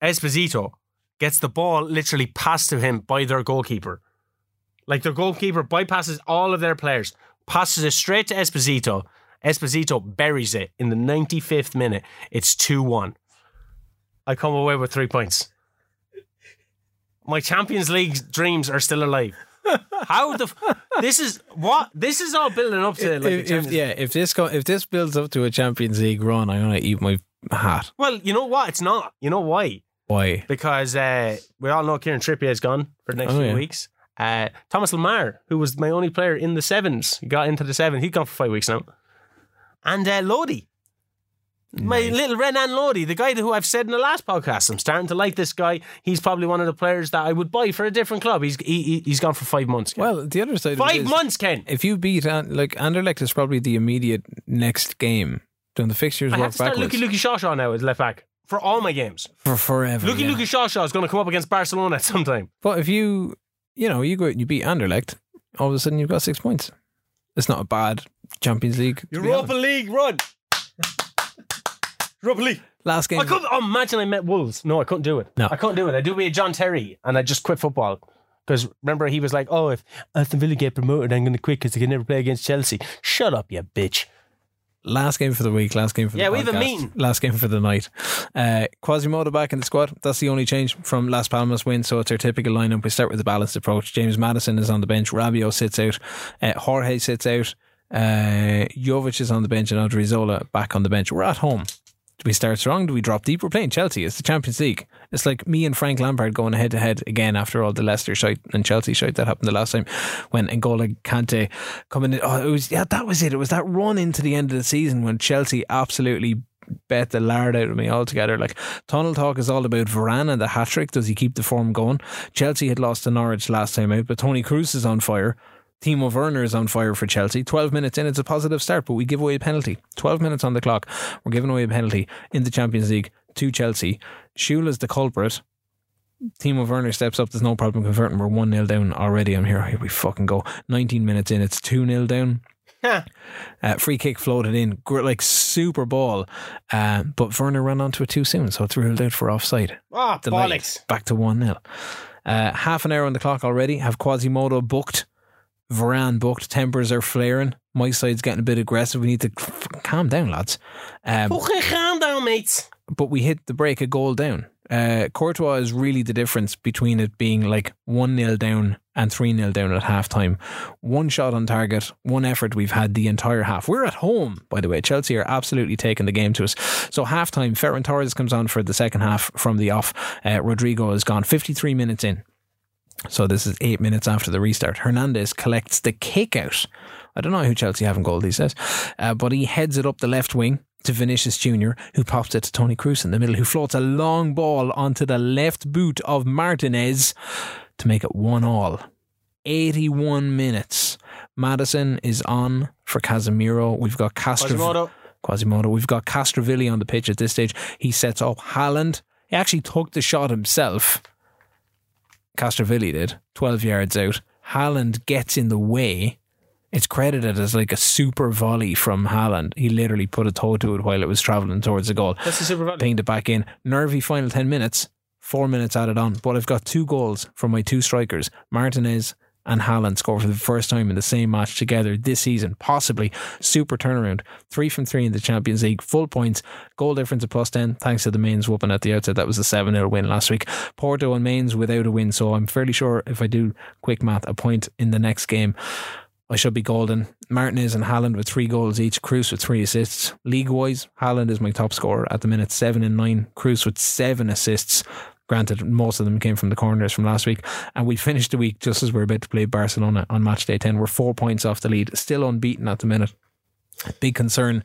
Esposito gets the ball literally passed to him by their goalkeeper. Like their goalkeeper bypasses all of their players, passes it straight to Esposito. Esposito buries it in the 95th minute. It's 2 1. I come away with three points. My Champions League dreams are still alive. How the f- this is what this is all building up to like if, if, yeah, if this go, if this builds up to a Champions League run, I'm gonna eat my hat. Well, you know what? It's not. You know why? Why? Because uh, we all know Kieran Trippier is gone for the next Oh, few yeah. weeks. Uh, Thomas Lemar, who was my only player in the sevens, he got into the seven. He's gone for five weeks now. And uh, Lodi, my little Renan Lodi, the guy who I've said in the last podcast, I'm starting to like this guy. He's probably one of the players that I would buy for a different club. He's he, he- he's gone for five months. Ken. Well, the other side. five is, months, Ken. If you beat like Anderlecht is probably the immediate next game. Don't the fixtures I have work to start backwards Luki Luki Shaw Shaw now as left back for all my games. for forever? Luki yeah. Luki Shaw Shaw is going to come up against Barcelona [LAUGHS] at some time. But if you, you know, you go you beat Anderlecht, all of a sudden you've got six points. It's not a bad Champions League. be Europa. League run. Europa League. Last game. I couldn't oh, imagine I met Wolves. No, I couldn't do it. No. I couldn't do it. I do with John Terry, and I just quit football because remember he was like, "Oh, if Aston Villa get promoted, I'm going to quit because they can never play against Chelsea." Shut up, you bitch. Last game for the week. Last game for the Yeah, we have a podcast, meeting. Last game for the night. Uh, Quasimodo back in the squad. That's the only change from Las Palmas win. So it's our typical lineup. We start with the balanced approach. James Maddison is on the bench. Rabiot sits out. Uh, Jorge sits out. Uh, Jovic is on the bench and Odriozola back on the bench. We're at home. Do we start strong? Do we drop deep? We're playing Chelsea. It's the Champions League. It's like me and Frank Lampard going head to head again after all the Leicester shite and Chelsea shite that happened the last time when N'Golo Kante coming in. Oh, it was yeah, that was it. It was that run into the end of the season when Chelsea absolutely bet the lard out of me altogether. Like tunnel talk is all about Varane and the hat trick. Does he keep the form going? Chelsea had lost to Norwich last time out, but Toni Kroos is on fire. Timo Werner is on fire for Chelsea. 12 minutes in, it's a positive start, but we give away a penalty. 12 minutes on the clock. We're giving away a penalty in the Champions League to Chelsea. Süle's the culprit. Timo Werner steps up. There's no problem converting. We're 1 0 down already. I'm here. Here we fucking go. 19 minutes in, it's 2 0 down. Huh. Uh, free kick floated in, like super ball. Uh, but Werner ran onto it too soon, so it's ruled out for offside. Ah, Delayed. bollocks. Back to 1 0. Uh, half an hour on the clock already. Have Quasimodo booked. Varane booked. Tempers are flaring. My side's getting a bit aggressive. We need to calm down, lads. Um, Fucking calm down, mates. but we hit the break a goal down. Uh, Courtois is really the difference between it being like 1 0 down and 3 0 down at half time. One shot on target, one effort we've had the entire half. We're at home, by the way. Chelsea are absolutely taking the game to us. So, half time, Ferran Torres comes on for the second half from the off. Uh, Rodrigo is gone 53 minutes in. So, this is eight minutes after the restart. Hernandez collects the kick out. I don't know who Chelsea have in goal these days, uh, but he heads it up the left wing to Vinicius Jr., who pops it to Toni Kroos in the middle, who floats a long ball onto the left boot of Martinez to make it one all. 81 minutes. Maddison is on for Casemiro. We've got Castro. Quasimodo. Quasimodo. We've got Castrovilli on the pitch at this stage. He sets up Haaland. He actually took the shot himself. Castrovilli did, 12 yards out. Haaland gets in the way. It's credited as like a super volley from Haaland. He literally put a toe to it while it was travelling towards the goal. That's the Super volley. Pinged it back in. Nervy final 10 minutes. Four minutes added on. But I've got two goals from my two strikers, Martinez and Haaland score for the first time in the same match together this season. Possibly super turnaround. Three from three in the Champions League, full points, goal difference of plus 10, thanks to the Mainz whooping at the outset. That was a 7 0 win last week. Porto and Mainz without a win, so I'm fairly sure if I do quick math, a point in the next game. I should be golden. Martinez and Haaland with three goals each. Kroos with three assists. League wise, Haaland is my top scorer at the minute, seven and nine. Kroos with seven assists. Granted, most of them came from the corners from last week. And we finished the week just as we're about to play Barcelona on match day 10. We're four points off the lead, still unbeaten at the minute. Big concern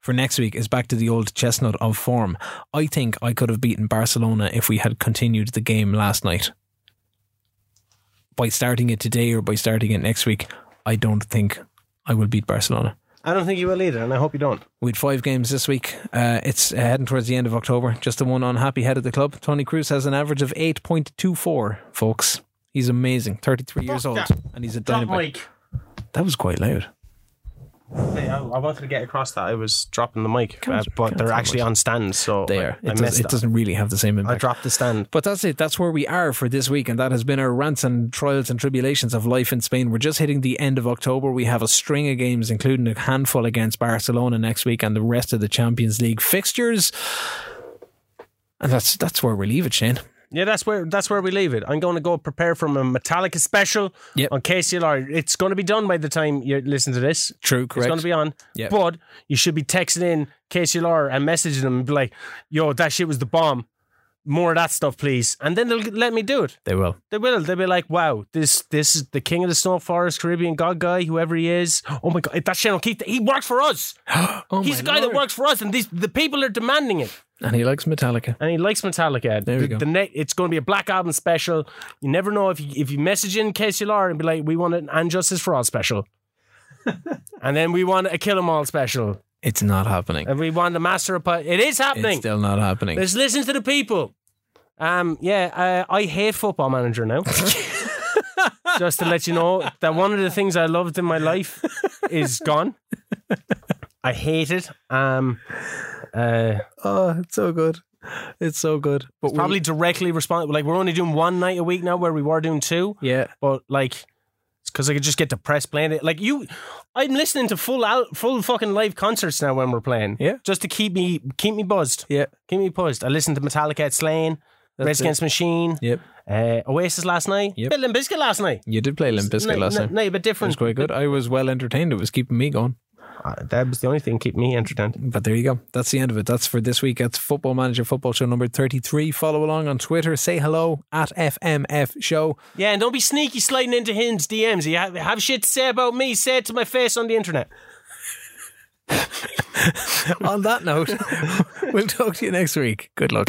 for next week is back to the old chestnut of form. I think I could have beaten Barcelona if we had continued the game last night. By starting it today or by starting it next week, I don't think I will beat Barcelona. I don't think you will either, and I hope you don't. We had five games this week. Uh, it's uh, heading towards the end of October. Just the one unhappy head of the club. Toni Kroos has an average of 8.24, folks. He's amazing. 33 years old. that. And he's a Drop dynamite. That was quite loud. Hey, I, I wanted to get across that. I was dropping the mic, uh, but they're actually on stands, so They I. I It, does, it doesn't really have the same impact. I dropped the stand. But that's it. That's where we are for this week. And that has been our rants and trials and tribulations of life in Spain. We're just hitting the end of October. We have a string of games, including a handful against Barcelona next week and the rest of the Champions League fixtures. And that's that's where we leave it, Shane. Yeah, that's where that's where we leave it. I'm going to go prepare from a Metallica special Yep. on KCLR. It's going to be done by the time you listen to this. True, correct. It's going to be on. Yep. But you should be texting in KCLR and messaging them and be like, yo, that shit was the bomb. More of that stuff, please. And then they'll let me do it. they will. They will. They'll be like, wow, this this is the king of the snow forest, Caribbean God guy, whoever he is. Oh my God, that Shane O'Keefe, he works for us. [GASPS] Oh He's a guy that works for us, and these the people are demanding it. And he likes Metallica. And he likes Metallica. There we go. The ne- it's going to be a Black Album special. You never know if you, if you message in KCLR and be like, we want an And Justice for All special. [LAUGHS] and then we want a Kill 'Em All special. It's not happening. And we want a Master of Pu- It is It's happening. still not happening. Let's listen to the people. Um, yeah, uh, I hate Football Manager now. [LAUGHS] Just to let you know that one of the things I loved in my life is gone. [LAUGHS] I hate it. Um, uh, Oh, it's so good. It's so good. But we- probably directly responsible. Like we're only doing one night a week now, where we were doing two. yeah. But like, it's because I could just get depressed playing it. Like you, I'm listening to full out, full fucking live concerts now when we're playing. Yeah. just to keep me keep me buzzed. Yeah. keep me buzzed. I listened to Metallica at Slane, That's Race. Against Machine, Yep. uh, Oasis last night, Yep. Bit Limp Bizkit last night. You did play Limp Bizkit last night- No, night a bit It different. was quite good. I was well entertained. It was keeping me going. Uh, that was the only thing keep me entertained. But there you go. That's the end of it. That's for this week. That's Football Manager Football Show number 33. Follow along on Twitter. Say hello at FMF Show. Yeah, and don't be sneaky sliding into his DMs. You have, have shit to say about me. Say it to my face on the internet. [LAUGHS] on that note, [LAUGHS] we'll talk to you next week. Good luck.